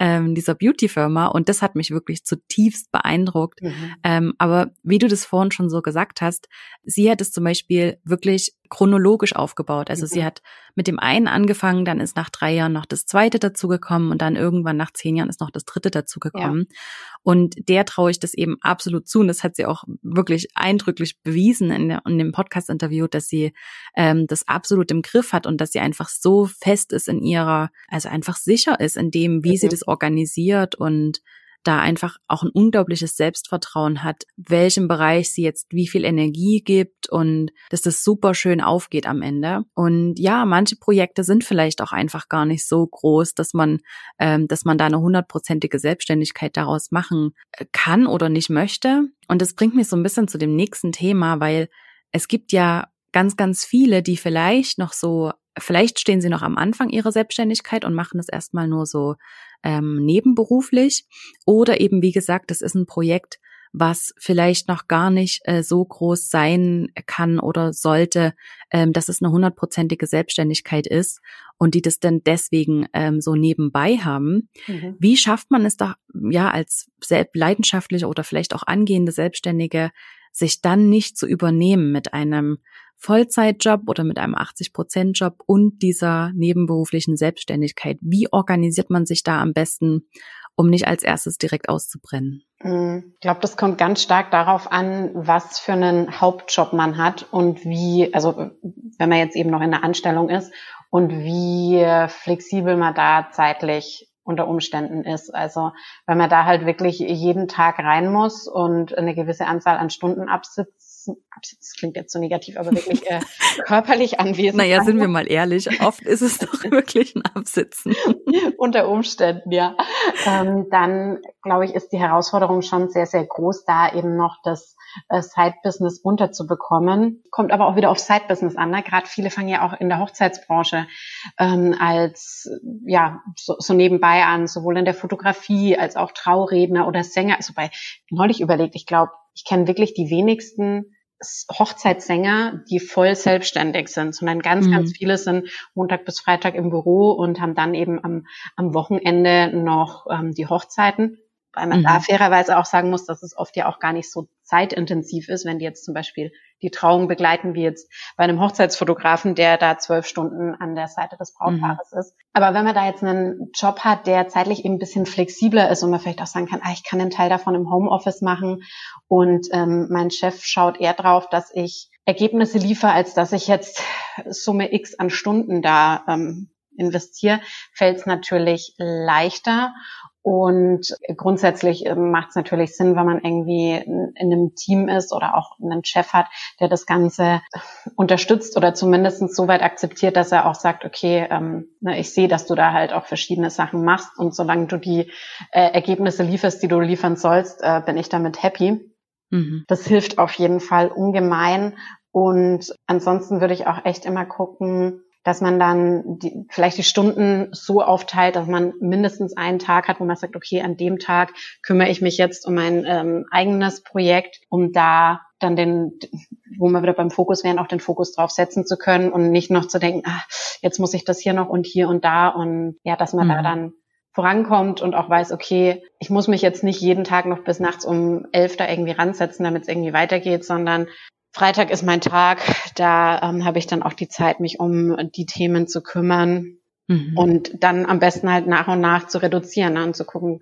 ähm, dieser Beauty-Firma. Und das hat mich wirklich zutiefst beeindruckt. Mhm. Ähm, aber wie du das vorhin schon so gesagt hast, sie hat es zum Beispiel wirklich chronologisch aufgebaut. Also mhm. sie hat mit dem einen angefangen, dann ist nach drei Jahren noch das zweite dazugekommen und dann irgendwann nach zehn Jahren ist noch das dritte dazugekommen. Ja. Und der traue ich das eben absolut zu. Und das hat sie auch wirklich eindrücklich bewiesen in, der, in dem Podcast-Interview, dass sie ähm, das absolut im Griff hat und dass sie einfach so fest ist in ihrer, also einfach sicher ist in dem, wie mhm. sie das organisiert und da einfach auch ein unglaubliches Selbstvertrauen hat, welchem Bereich sie jetzt wie viel Energie gibt und dass das super schön aufgeht am Ende. Und ja, manche Projekte sind vielleicht auch einfach gar nicht so groß, dass man, ähm, dass man da eine hundertprozentige Selbstständigkeit daraus machen äh, kann oder nicht möchte. Und das bringt mich so ein bisschen zu dem nächsten Thema, weil es gibt ja ganz, ganz viele, die vielleicht noch so Vielleicht stehen sie noch am Anfang ihrer Selbstständigkeit und machen das erstmal nur so ähm, nebenberuflich. Oder eben, wie gesagt, das ist ein Projekt, was vielleicht noch gar nicht äh, so groß sein kann oder sollte, ähm, dass es eine hundertprozentige Selbstständigkeit ist und die das dann deswegen ähm, so nebenbei haben. Mhm. Wie schafft man es da ja als leidenschaftliche oder vielleicht auch angehende Selbstständige, sich dann nicht zu übernehmen mit einem Vollzeitjob oder mit einem 80-Prozent-Job und dieser nebenberuflichen Selbstständigkeit? Wie organisiert man sich da am besten, um nicht als erstes direkt auszubrennen? Mm, ich glaube, das kommt ganz stark darauf an, was für einen Hauptjob man hat und wie, also wenn man jetzt eben noch in der Anstellung ist und wie flexibel man da zeitlich unter Umständen ist. Also wenn man da halt wirklich jeden Tag rein muss und eine gewisse Anzahl an Stunden absitzt, das klingt jetzt so negativ, aber wirklich äh, körperlich anwesend. Naja, sind wir mal ehrlich, oft ist es doch wirklich ein Absitzen. Unter Umständen, ja. Ähm, dann, glaube ich, ist die Herausforderung schon sehr, sehr groß, da eben noch das äh, Side-Business runterzubekommen. Kommt aber auch wieder auf Side-Business an. Ne? Gerade viele fangen ja auch in der Hochzeitsbranche ähm, als ja so, so nebenbei an, sowohl in der Fotografie als auch Trauredner oder Sänger. Also bei neulich überlegt, ich glaube, ich kenne wirklich die wenigsten Hochzeitssänger, die voll selbstständig sind, sondern ganz, mhm. ganz viele sind Montag bis Freitag im Büro und haben dann eben am, am Wochenende noch ähm, die Hochzeiten. Weil man mhm. da fairerweise auch sagen muss, dass es oft ja auch gar nicht so zeitintensiv ist, wenn die jetzt zum Beispiel die Trauung begleiten, wie jetzt bei einem Hochzeitsfotografen, der da zwölf Stunden an der Seite des Brautpaares mhm. ist. Aber wenn man da jetzt einen Job hat, der zeitlich eben ein bisschen flexibler ist und man vielleicht auch sagen kann, ah, ich kann einen Teil davon im Homeoffice machen und ähm, mein Chef schaut eher drauf, dass ich Ergebnisse liefere, als dass ich jetzt Summe X an Stunden da ähm, investiere, fällt es natürlich leichter. Und grundsätzlich ähm, macht es natürlich Sinn, wenn man irgendwie in einem Team ist oder auch einen Chef hat, der das Ganze unterstützt oder zumindest so weit akzeptiert, dass er auch sagt, okay, ähm, ne, ich sehe, dass du da halt auch verschiedene Sachen machst und solange du die äh, Ergebnisse lieferst, die du liefern sollst, äh, bin ich damit happy. Mhm. Das hilft auf jeden Fall ungemein. Und ansonsten würde ich auch echt immer gucken, dass man dann die, vielleicht die Stunden so aufteilt, dass man mindestens einen Tag hat, wo man sagt, okay, an dem Tag kümmere ich mich jetzt um mein ähm, eigenes Projekt, um da dann den, wo wir wieder beim Fokus wären, auch den Fokus drauf setzen zu können und nicht noch zu denken, ah, jetzt muss ich das hier noch und hier und da und ja, dass man mhm. da dann vorankommt und auch weiß, okay, ich muss mich jetzt nicht jeden Tag noch bis nachts um elf da irgendwie ransetzen, damit es irgendwie weitergeht, sondern Freitag ist mein Tag, da ähm, habe ich dann auch die Zeit, mich um die Themen zu kümmern mhm. und dann am besten halt nach und nach zu reduzieren ne, und zu gucken,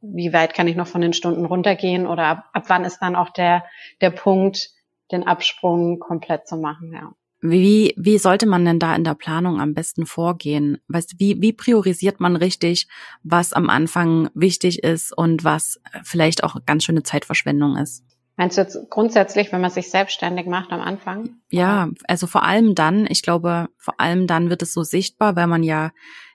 wie weit kann ich noch von den Stunden runtergehen oder ab, ab wann ist dann auch der, der Punkt, den Absprung komplett zu machen, ja. Wie, wie sollte man denn da in der Planung am besten vorgehen? Weißt, wie, wie priorisiert man richtig, was am Anfang wichtig ist und was vielleicht auch ganz schöne Zeitverschwendung ist? Meinst du jetzt grundsätzlich, wenn man sich selbstständig macht am Anfang? Ja, also vor allem dann, ich glaube, vor allem dann wird es so sichtbar, weil man ja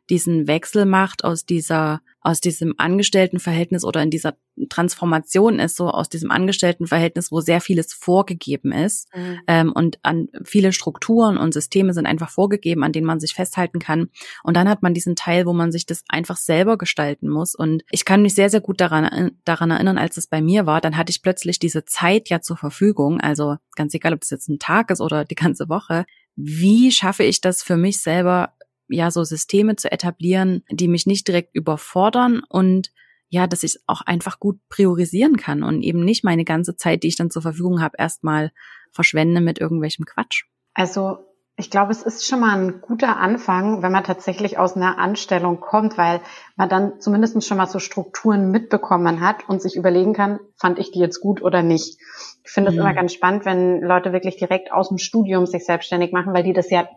diesen Wechsel macht aus dieser, aus diesem Angestelltenverhältnis oder in dieser Transformation ist, so aus diesem Angestelltenverhältnis, wo sehr vieles vorgegeben ist mhm. ähm, und an viele Strukturen und Systeme sind einfach vorgegeben, an denen man sich festhalten kann. Und dann hat man diesen Teil, wo man sich das einfach selber gestalten muss. Und ich kann mich sehr, sehr gut daran, daran erinnern, als es bei mir war, dann hatte ich plötzlich diese Zeit ja zur Verfügung. Also ganz egal, ob es jetzt ein Tag ist oder die ganze Woche. Wie schaffe ich das für mich selber, ja so Systeme zu etablieren, die mich nicht direkt überfordern und ja, dass ich auch einfach gut priorisieren kann und eben nicht meine ganze Zeit, die ich dann zur Verfügung habe, erstmal verschwende mit irgendwelchem Quatsch. Also ich glaube, es ist schon mal ein guter Anfang, wenn man tatsächlich aus einer Anstellung kommt, weil man dann zumindest schon mal so Strukturen mitbekommen hat und sich überlegen kann, fand ich die jetzt gut oder nicht. Ich finde es mhm. immer ganz spannend, wenn Leute wirklich direkt aus dem Studium sich selbstständig machen, weil die das ja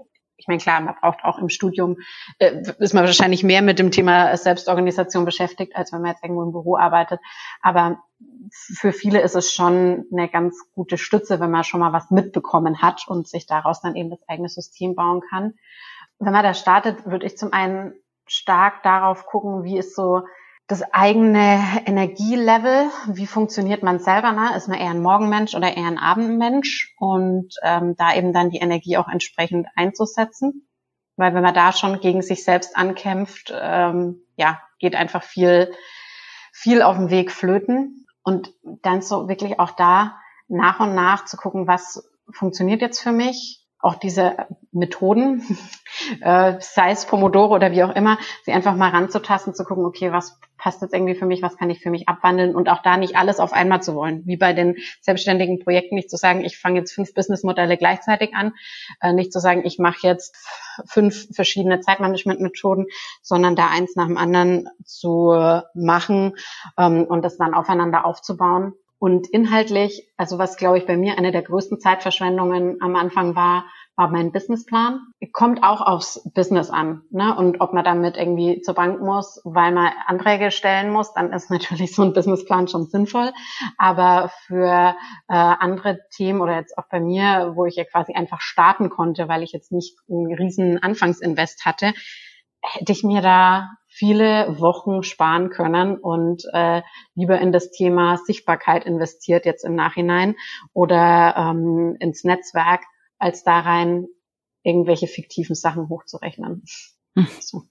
ich meine, klar, man braucht auch im Studium, äh, ist man wahrscheinlich mehr mit dem Thema Selbstorganisation beschäftigt, als wenn man jetzt irgendwo im Büro arbeitet. Aber für viele ist es schon eine ganz gute Stütze, wenn man schon mal was mitbekommen hat und sich daraus dann eben das eigene System bauen kann. Wenn man da startet, würde ich zum einen stark darauf gucken, wie ist so das eigene Energielevel, wie funktioniert man selber, ne? ist man eher ein Morgenmensch oder eher ein Abendmensch? Und ähm, da eben dann die Energie auch entsprechend einzusetzen, weil wenn man da schon gegen sich selbst ankämpft, ähm, ja, geht einfach viel, viel auf dem Weg flöten. Und dann so wirklich auch da nach und nach zu gucken, was funktioniert jetzt für mich, auch diese Methoden, äh, sei es Pomodoro oder wie auch immer, sie einfach mal ranzutasten, zu gucken, okay, was passt jetzt irgendwie für mich, was kann ich für mich abwandeln und auch da nicht alles auf einmal zu wollen. Wie bei den selbstständigen Projekten nicht zu sagen, ich fange jetzt fünf Businessmodelle gleichzeitig an, äh, nicht zu sagen, ich mache jetzt fünf verschiedene Zeitmanagementmethoden, sondern da eins nach dem anderen zu machen ähm, und das dann aufeinander aufzubauen und inhaltlich, also was glaube ich bei mir eine der größten Zeitverschwendungen am Anfang war, war mein Businessplan. Kommt auch aufs Business an. Ne? Und ob man damit irgendwie zur Bank muss, weil man Anträge stellen muss, dann ist natürlich so ein Businessplan schon sinnvoll. Aber für äh, andere Themen oder jetzt auch bei mir, wo ich ja quasi einfach starten konnte, weil ich jetzt nicht einen riesen Anfangsinvest hatte, hätte ich mir da viele Wochen sparen können und äh, lieber in das Thema Sichtbarkeit investiert jetzt im Nachhinein oder ähm, ins Netzwerk, als da rein irgendwelche fiktiven Sachen hochzurechnen. Hm. So.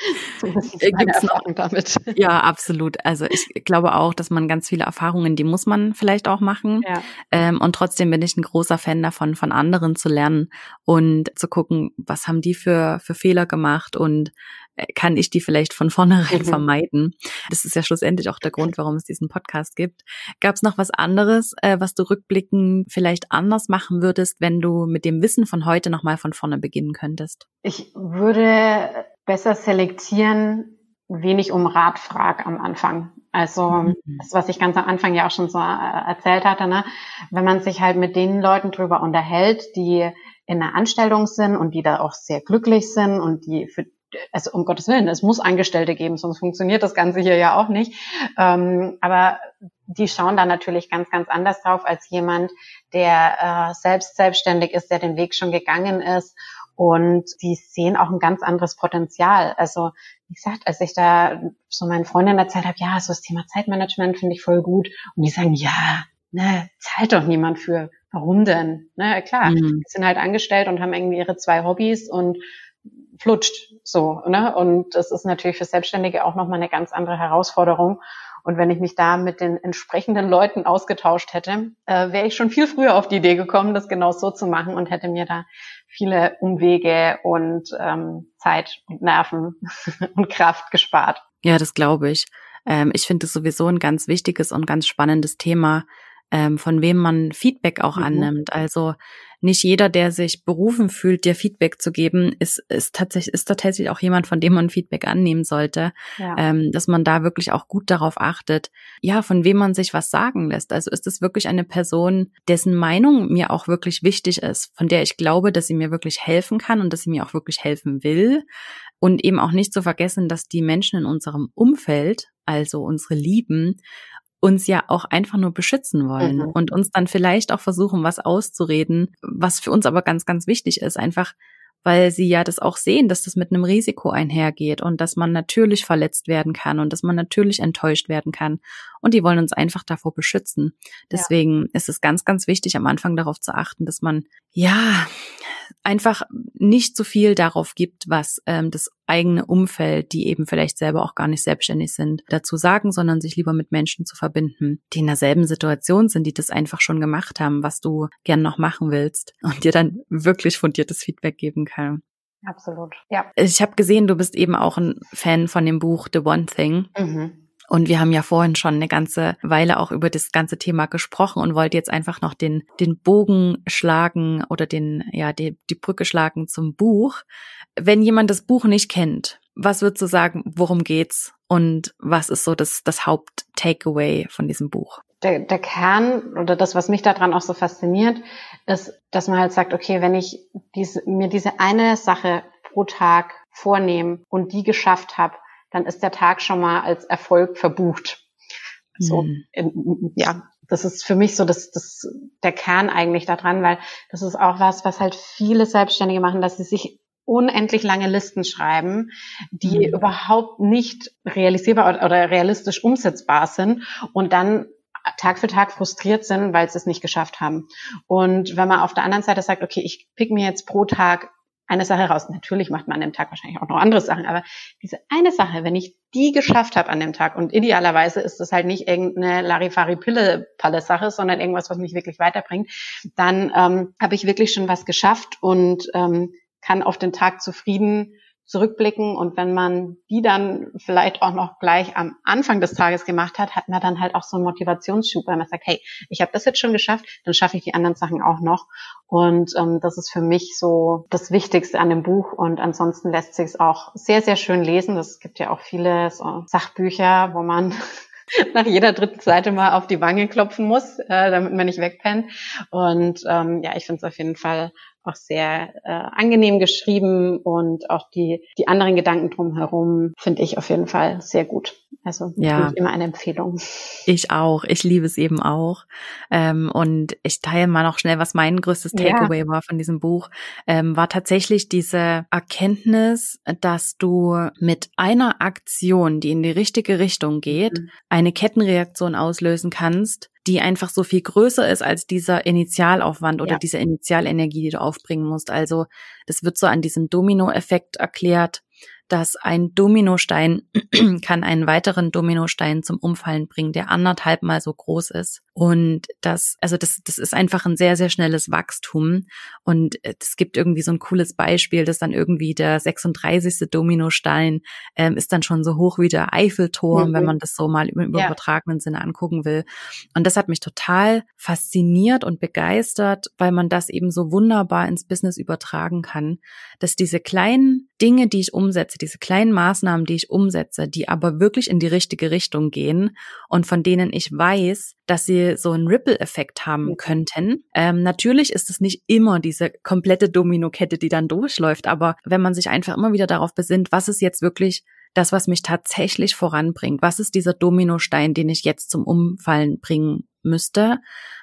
So, Gibt's noch, damit. Ja, absolut. Also ich glaube auch, dass man ganz viele Erfahrungen, die muss man vielleicht auch machen. Ja. Ähm, und trotzdem bin ich ein großer Fan davon, von anderen zu lernen und zu gucken, was haben die für, für Fehler gemacht und äh, kann ich die vielleicht von vornherein mhm. vermeiden. Das ist ja schlussendlich auch der Grund, warum es diesen Podcast gibt. Gab es noch was anderes, äh, was du rückblickend vielleicht anders machen würdest, wenn du mit dem Wissen von heute nochmal von vorne beginnen könntest? Ich würde besser selektieren, wenig um Rat frag am Anfang. Also mhm. das, was ich ganz am Anfang ja auch schon so äh, erzählt hatte, ne? wenn man sich halt mit den Leuten drüber unterhält, die in einer Anstellung sind und die da auch sehr glücklich sind und die für also um Gottes Willen, es muss Angestellte geben, sonst funktioniert das Ganze hier ja auch nicht. Ähm, aber die schauen da natürlich ganz, ganz anders drauf als jemand, der äh, selbst selbstständig ist, der den Weg schon gegangen ist und die sehen auch ein ganz anderes Potenzial. Also, wie gesagt, als ich da so meinen Freundinnen erzählt habe, ja, so das Thema Zeitmanagement finde ich voll gut. Und die sagen, ja, ne, zahlt doch niemand für. Warum denn? Ne, klar, mhm. sind halt angestellt und haben irgendwie ihre zwei Hobbys und flutscht so, ne? Und das ist natürlich für Selbstständige auch nochmal eine ganz andere Herausforderung. Und wenn ich mich da mit den entsprechenden Leuten ausgetauscht hätte, äh, wäre ich schon viel früher auf die Idee gekommen, das genau so zu machen und hätte mir da viele Umwege und ähm, Zeit und Nerven und Kraft gespart. Ja, das glaube ich. Ähm, ich finde es sowieso ein ganz wichtiges und ganz spannendes Thema, ähm, von wem man Feedback auch mhm. annimmt. Also nicht jeder, der sich berufen fühlt, dir Feedback zu geben, ist, ist tatsächlich, ist tatsächlich auch jemand, von dem man Feedback annehmen sollte. Ja. Ähm, dass man da wirklich auch gut darauf achtet, ja, von wem man sich was sagen lässt. Also ist es wirklich eine Person, dessen Meinung mir auch wirklich wichtig ist, von der ich glaube, dass sie mir wirklich helfen kann und dass sie mir auch wirklich helfen will. Und eben auch nicht zu vergessen, dass die Menschen in unserem Umfeld, also unsere Lieben, uns ja auch einfach nur beschützen wollen mhm. und uns dann vielleicht auch versuchen, was auszureden, was für uns aber ganz, ganz wichtig ist, einfach weil sie ja das auch sehen, dass das mit einem Risiko einhergeht und dass man natürlich verletzt werden kann und dass man natürlich enttäuscht werden kann. Und die wollen uns einfach davor beschützen. Deswegen ja. ist es ganz, ganz wichtig, am Anfang darauf zu achten, dass man ja einfach nicht so viel darauf gibt, was ähm, das eigene Umfeld, die eben vielleicht selber auch gar nicht selbstständig sind, dazu sagen, sondern sich lieber mit Menschen zu verbinden, die in derselben Situation sind, die das einfach schon gemacht haben, was du gern noch machen willst und dir dann wirklich fundiertes Feedback geben kann. Absolut, ja. Ich habe gesehen, du bist eben auch ein Fan von dem Buch The One Thing. Mhm. Und wir haben ja vorhin schon eine ganze Weile auch über das ganze Thema gesprochen und wollte jetzt einfach noch den, den Bogen schlagen oder den, ja, die, die Brücke schlagen zum Buch. Wenn jemand das Buch nicht kennt, was würdest du sagen, worum geht's und was ist so das, das Haupt-Takeaway von diesem Buch? Der, der Kern oder das, was mich daran auch so fasziniert, ist, dass man halt sagt, okay, wenn ich diese, mir diese eine Sache pro Tag vornehme und die geschafft habe, dann ist der Tag schon mal als Erfolg verbucht. So, mhm. in, ja, das ist für mich so das, das, der Kern eigentlich daran, weil das ist auch was, was halt viele Selbstständige machen, dass sie sich unendlich lange Listen schreiben, die mhm. überhaupt nicht realisierbar oder, oder realistisch umsetzbar sind und dann Tag für Tag frustriert sind, weil sie es nicht geschafft haben. Und wenn man auf der anderen Seite sagt, okay, ich pick mir jetzt pro Tag eine Sache raus. Natürlich macht man an dem Tag wahrscheinlich auch noch andere Sachen, aber diese eine Sache, wenn ich die geschafft habe an dem Tag und idealerweise ist das halt nicht irgendeine Larifari-Pille-Palle-Sache, sondern irgendwas, was mich wirklich weiterbringt, dann ähm, habe ich wirklich schon was geschafft und ähm, kann auf den Tag zufrieden zurückblicken und wenn man die dann vielleicht auch noch gleich am Anfang des Tages gemacht hat, hat man dann halt auch so einen Motivationsschub, weil man sagt, hey, ich habe das jetzt schon geschafft, dann schaffe ich die anderen Sachen auch noch. Und ähm, das ist für mich so das Wichtigste an dem Buch. Und ansonsten lässt sich es auch sehr, sehr schön lesen. Es gibt ja auch viele so Sachbücher, wo man nach jeder dritten Seite mal auf die Wange klopfen muss, äh, damit man nicht wegpennt. Und ähm, ja, ich finde es auf jeden Fall auch sehr äh, angenehm geschrieben und auch die, die anderen Gedanken drumherum finde ich auf jeden Fall sehr gut. Also ja. immer eine Empfehlung. Ich auch. Ich liebe es eben auch. Ähm, und ich teile mal noch schnell, was mein größtes Takeaway ja. war von diesem Buch, ähm, war tatsächlich diese Erkenntnis, dass du mit einer Aktion, die in die richtige Richtung geht, mhm. eine Kettenreaktion auslösen kannst, die einfach so viel größer ist als dieser Initialaufwand oder ja. diese Initialenergie, die du aufbringen musst. Also das wird so an diesem Dominoeffekt erklärt dass ein Dominostein kann einen weiteren Dominostein zum Umfallen bringen, der anderthalb mal so groß ist. Und das, also das, das ist einfach ein sehr, sehr schnelles Wachstum. Und es gibt irgendwie so ein cooles Beispiel, dass dann irgendwie der 36. Dominostein ähm, ist dann schon so hoch wie der Eiffelturm, mhm. wenn man das so mal im übertragenen ja. Sinne angucken will. Und das hat mich total fasziniert und begeistert, weil man das eben so wunderbar ins Business übertragen kann, dass diese kleinen Dinge, die ich umsetze, diese kleinen Maßnahmen, die ich umsetze, die aber wirklich in die richtige Richtung gehen und von denen ich weiß, dass sie so einen Ripple-Effekt haben könnten. Ähm, natürlich ist es nicht immer diese komplette Dominokette, die dann durchläuft, aber wenn man sich einfach immer wieder darauf besinnt, was ist jetzt wirklich das, was mich tatsächlich voranbringt, was ist dieser Dominostein, den ich jetzt zum Umfallen bringen müsste,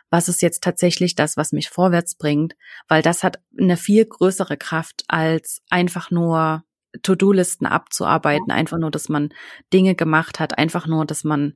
was ist jetzt tatsächlich das, was mich vorwärts bringt, weil das hat eine viel größere Kraft als einfach nur To-Do-Listen abzuarbeiten, einfach nur, dass man Dinge gemacht hat, einfach nur, dass man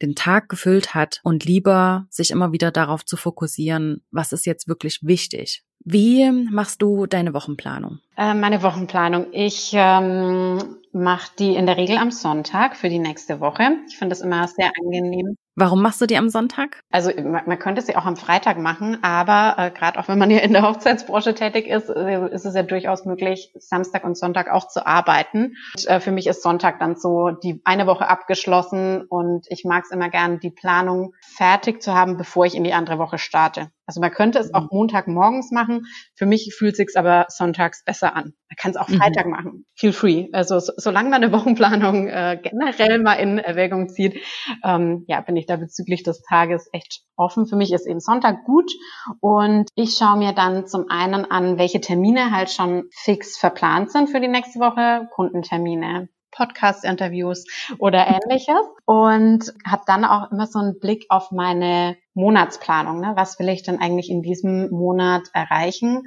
den Tag gefüllt hat und lieber sich immer wieder darauf zu fokussieren, was ist jetzt wirklich wichtig. Wie machst du deine Wochenplanung? Äh, meine Wochenplanung. Ich ähm, mache die in der Regel am Sonntag für die nächste Woche. Ich finde das immer sehr angenehm. Warum machst du die am Sonntag? Also man, man könnte sie auch am Freitag machen, aber äh, gerade auch wenn man hier in der Hochzeitsbranche tätig ist, äh, ist es ja durchaus möglich, Samstag und Sonntag auch zu arbeiten. Und, äh, für mich ist Sonntag dann so die eine Woche abgeschlossen und ich mag es immer gern, die Planung fertig zu haben, bevor ich in die andere Woche starte. Also man könnte es auch mhm. Montagmorgens machen. Für mich fühlt sich's aber sonntags besser an. Man kann es auch mhm. Freitag mhm. machen. Feel free. Also so, solange man eine Wochenplanung äh, generell mal in Erwägung zieht, ähm, ja, bin ich da bezüglich des Tages echt offen. Für mich ist eben Sonntag gut und ich schaue mir dann zum einen an, welche Termine halt schon fix verplant sind für die nächste Woche, Kundentermine, Podcast-Interviews oder ähnliches und habe dann auch immer so einen Blick auf meine Monatsplanung. Ne? Was will ich denn eigentlich in diesem Monat erreichen?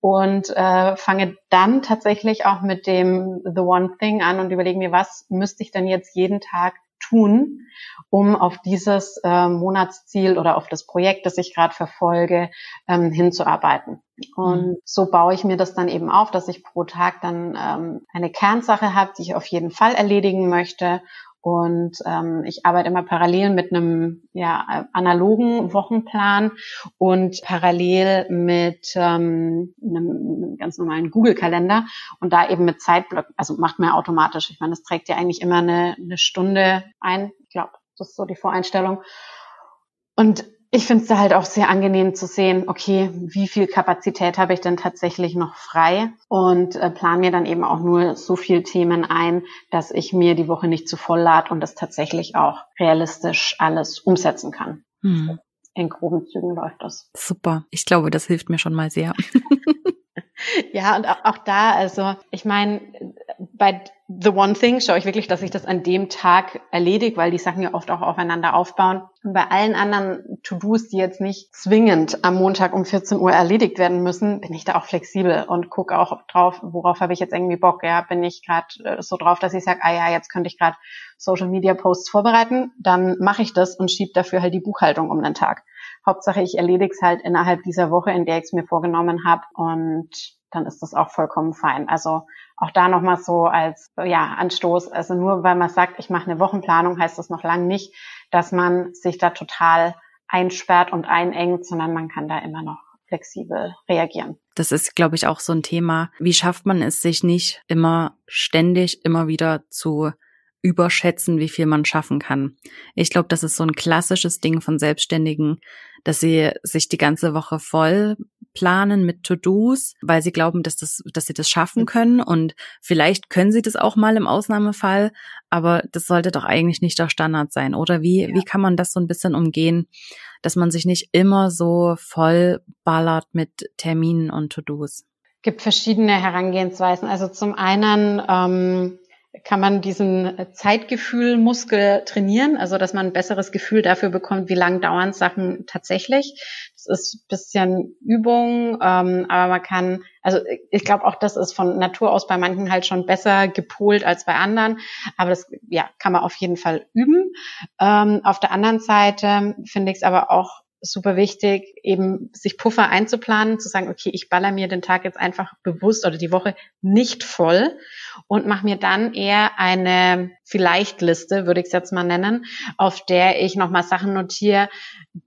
Und äh, fange dann tatsächlich auch mit dem The One Thing an und überlege mir, was müsste ich denn jetzt jeden Tag tun, um auf dieses äh, Monatsziel oder auf das Projekt, das ich gerade verfolge, ähm, hinzuarbeiten. Und mhm. so baue ich mir das dann eben auf, dass ich pro Tag dann ähm, eine Kernsache habe, die ich auf jeden Fall erledigen möchte und ähm, ich arbeite immer parallel mit einem ja, analogen Wochenplan und parallel mit ähm, einem, einem ganz normalen Google-Kalender und da eben mit Zeitblöcken. Also macht man automatisch. Ich meine, das trägt ja eigentlich immer eine, eine Stunde ein. Ich glaube, das ist so die Voreinstellung. Und ich finde es da halt auch sehr angenehm zu sehen, okay, wie viel Kapazität habe ich denn tatsächlich noch frei und äh, plan mir dann eben auch nur so viel Themen ein, dass ich mir die Woche nicht zu voll lade und das tatsächlich auch realistisch alles umsetzen kann. Hm. In groben Zügen läuft das. Super. Ich glaube, das hilft mir schon mal sehr. ja, und auch da, also ich meine, bei The One Thing schaue ich wirklich, dass ich das an dem Tag erledige, weil die Sachen ja oft auch aufeinander aufbauen. Und bei allen anderen To-Dos, die jetzt nicht zwingend am Montag um 14 Uhr erledigt werden müssen, bin ich da auch flexibel und gucke auch drauf, worauf habe ich jetzt irgendwie Bock. Ja, bin ich gerade äh, so drauf, dass ich sage, ah ja, jetzt könnte ich gerade Social Media Posts vorbereiten, dann mache ich das und schiebe dafür halt die Buchhaltung um den Tag. Hauptsache, ich erledige es halt innerhalb dieser Woche, in der ich es mir vorgenommen habe und dann ist das auch vollkommen fein. Also auch da nochmal so als ja, Anstoß. Also nur weil man sagt, ich mache eine Wochenplanung, heißt das noch lange nicht, dass man sich da total einsperrt und einengt, sondern man kann da immer noch flexibel reagieren. Das ist, glaube ich, auch so ein Thema. Wie schafft man es, sich nicht immer ständig, immer wieder zu überschätzen, wie viel man schaffen kann. Ich glaube, das ist so ein klassisches Ding von Selbstständigen, dass sie sich die ganze Woche voll planen mit To-Dos, weil sie glauben, dass das, dass sie das schaffen mhm. können und vielleicht können sie das auch mal im Ausnahmefall, aber das sollte doch eigentlich nicht der Standard sein, oder wie, ja. wie kann man das so ein bisschen umgehen, dass man sich nicht immer so voll ballert mit Terminen und To-Dos? gibt verschiedene Herangehensweisen. Also zum einen ähm, kann man diesen Zeitgefühlmuskel trainieren, also dass man ein besseres Gefühl dafür bekommt, wie lang dauern Sachen tatsächlich. Das ist ein bisschen Übung, ähm, aber man kann, also ich glaube auch, das ist von Natur aus bei manchen halt schon besser gepolt als bei anderen, aber das ja kann man auf jeden Fall üben. Ähm, auf der anderen Seite finde ich es aber auch super wichtig, eben sich Puffer einzuplanen, zu sagen, okay, ich baller mir den Tag jetzt einfach bewusst oder die Woche nicht voll und mache mir dann eher eine Vielleicht-Liste, würde ich es jetzt mal nennen, auf der ich nochmal Sachen notiere,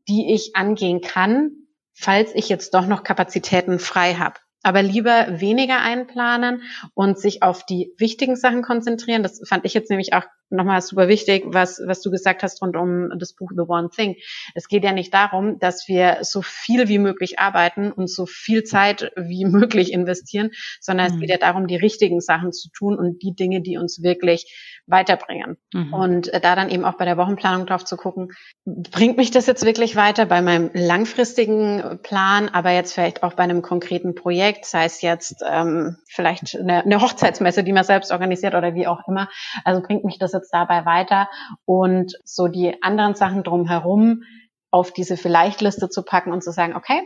die ich angehen kann, falls ich jetzt doch noch Kapazitäten frei habe aber lieber weniger einplanen und sich auf die wichtigen Sachen konzentrieren. Das fand ich jetzt nämlich auch nochmal super wichtig, was, was du gesagt hast rund um das Buch The One Thing. Es geht ja nicht darum, dass wir so viel wie möglich arbeiten und so viel Zeit wie möglich investieren, sondern mhm. es geht ja darum, die richtigen Sachen zu tun und die Dinge, die uns wirklich weiterbringen. Mhm. Und äh, da dann eben auch bei der Wochenplanung drauf zu gucken, bringt mich das jetzt wirklich weiter bei meinem langfristigen Plan, aber jetzt vielleicht auch bei einem konkreten Projekt, sei es jetzt ähm, vielleicht eine, eine Hochzeitsmesse, die man selbst organisiert oder wie auch immer. Also bringt mich das jetzt dabei weiter und so die anderen Sachen drumherum auf diese Vielleicht-Liste zu packen und zu sagen, okay,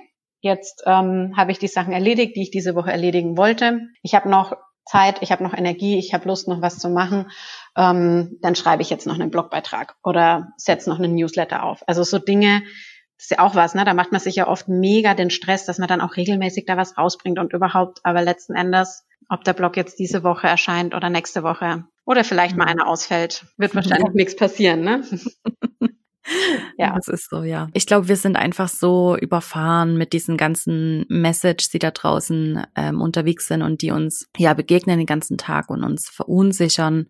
Jetzt ähm, habe ich die Sachen erledigt, die ich diese Woche erledigen wollte. Ich habe noch Zeit, ich habe noch Energie, ich habe Lust, noch was zu machen, ähm, dann schreibe ich jetzt noch einen Blogbeitrag oder setze noch einen Newsletter auf. Also so Dinge, das ist ja auch was, ne? Da macht man sich ja oft mega den Stress, dass man dann auch regelmäßig da was rausbringt und überhaupt, aber letzten Endes, ob der Blog jetzt diese Woche erscheint oder nächste Woche oder vielleicht mal einer ausfällt, wird wahrscheinlich nichts passieren, ne? Ja. Das ist so, ja. Ich glaube, wir sind einfach so überfahren mit diesen ganzen Messages, die da draußen ähm, unterwegs sind und die uns ja begegnen den ganzen Tag und uns verunsichern,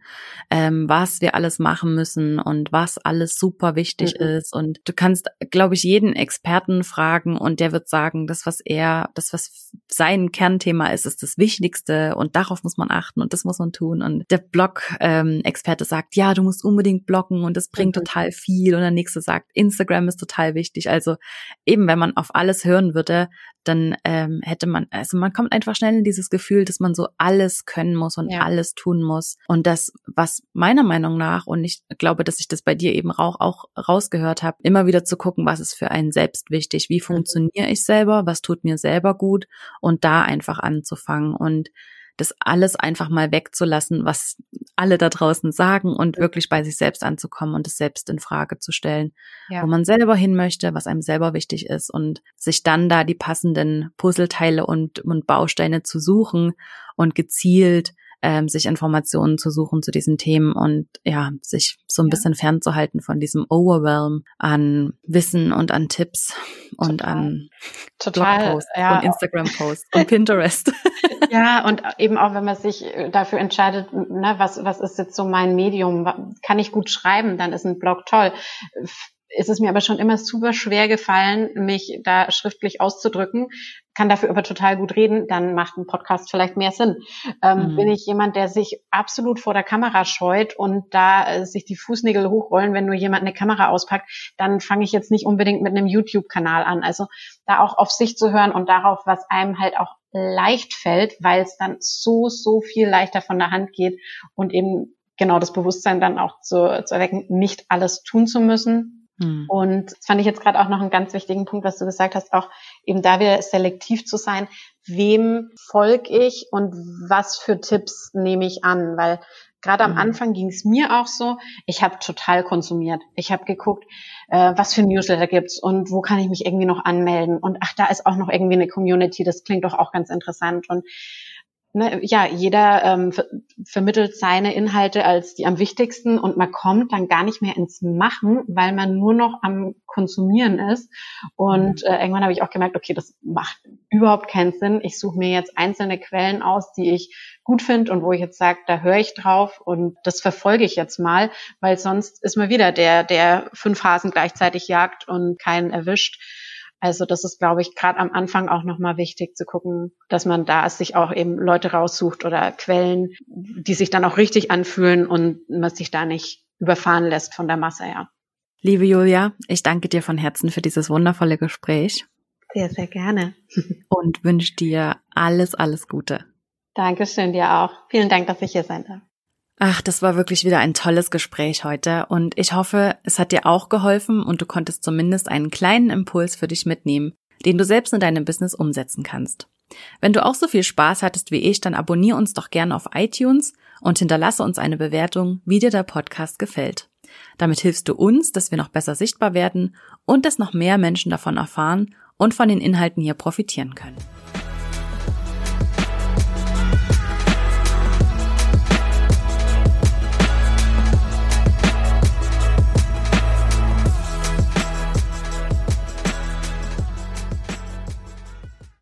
ähm, was wir alles machen müssen und was alles super wichtig mhm. ist. Und du kannst, glaube ich, jeden Experten fragen und der wird sagen, das, was er, das, was sein Kernthema ist, ist das Wichtigste und darauf muss man achten und das muss man tun. Und der Blog-Experte ähm, sagt, ja, du musst unbedingt blocken und das bringt mhm. total viel. Und der nächste sagt, Instagram ist total wichtig. Also eben, wenn man auf alles hören würde, dann ähm, hätte man, also man kommt einfach schnell in dieses Gefühl, dass man so alles können muss und ja. alles tun muss. Und das, was meiner Meinung nach, und ich glaube, dass ich das bei dir eben auch, auch rausgehört habe, immer wieder zu gucken, was ist für einen selbst wichtig, wie mhm. funktioniere ich selber, was tut mir selber gut und da einfach anzufangen. Und das alles einfach mal wegzulassen, was alle da draußen sagen und wirklich bei sich selbst anzukommen und es selbst in Frage zu stellen, ja. wo man selber hin möchte, was einem selber wichtig ist und sich dann da die passenden Puzzleteile und, und Bausteine zu suchen und gezielt ähm, sich Informationen zu suchen zu diesen Themen und ja, sich so ein ja. bisschen fernzuhalten von diesem Overwhelm an Wissen und an Tipps und Total. an Total, Blogposts ja. und Instagram-Posts und Pinterest. Ja, und eben auch, wenn man sich dafür entscheidet, ne, was, was ist jetzt so mein Medium? Kann ich gut schreiben? Dann ist ein Blog toll ist es mir aber schon immer super schwer gefallen, mich da schriftlich auszudrücken, kann dafür aber total gut reden, dann macht ein Podcast vielleicht mehr Sinn. Ähm, mhm. Bin ich jemand, der sich absolut vor der Kamera scheut und da äh, sich die Fußnägel hochrollen, wenn nur jemand eine Kamera auspackt, dann fange ich jetzt nicht unbedingt mit einem YouTube-Kanal an. Also da auch auf sich zu hören und darauf, was einem halt auch leicht fällt, weil es dann so, so viel leichter von der Hand geht und eben genau das Bewusstsein dann auch zu, zu erwecken, nicht alles tun zu müssen, hm. Und das fand ich jetzt gerade auch noch einen ganz wichtigen Punkt, was du gesagt hast, auch eben da wieder selektiv zu sein, wem folge ich und was für Tipps nehme ich an, weil gerade am hm. Anfang ging es mir auch so, ich habe total konsumiert. Ich habe geguckt, äh, was für Newsletter gibt's und wo kann ich mich irgendwie noch anmelden und ach, da ist auch noch irgendwie eine Community, das klingt doch auch ganz interessant und ne, ja, jeder ähm, ver vermittelt seine Inhalte als die am wichtigsten und man kommt dann gar nicht mehr ins Machen, weil man nur noch am Konsumieren ist. Und äh, irgendwann habe ich auch gemerkt, okay, das macht überhaupt keinen Sinn. Ich suche mir jetzt einzelne Quellen aus, die ich gut finde und wo ich jetzt sage, da höre ich drauf und das verfolge ich jetzt mal, weil sonst ist man wieder der, der fünf Hasen gleichzeitig jagt und keinen erwischt. Also das ist, glaube ich, gerade am Anfang auch nochmal wichtig zu gucken, dass man da sich auch eben Leute raussucht oder Quellen, die sich dann auch richtig anfühlen und man sich da nicht überfahren lässt von der Masse, ja. Liebe Julia, ich danke dir von Herzen für dieses wundervolle Gespräch. Sehr, sehr gerne. Und wünsche dir alles, alles Gute. Dankeschön dir auch. Vielen Dank, dass ich hier sein darf. Ach, das war wirklich wieder ein tolles Gespräch heute und ich hoffe, es hat dir auch geholfen und du konntest zumindest einen kleinen Impuls für dich mitnehmen, den du selbst in deinem Business umsetzen kannst. Wenn du auch so viel Spaß hattest wie ich, dann abonniere uns doch gerne auf iTunes und hinterlasse uns eine Bewertung, wie dir der Podcast gefällt. Damit hilfst du uns, dass wir noch besser sichtbar werden und dass noch mehr Menschen davon erfahren und von den Inhalten hier profitieren können.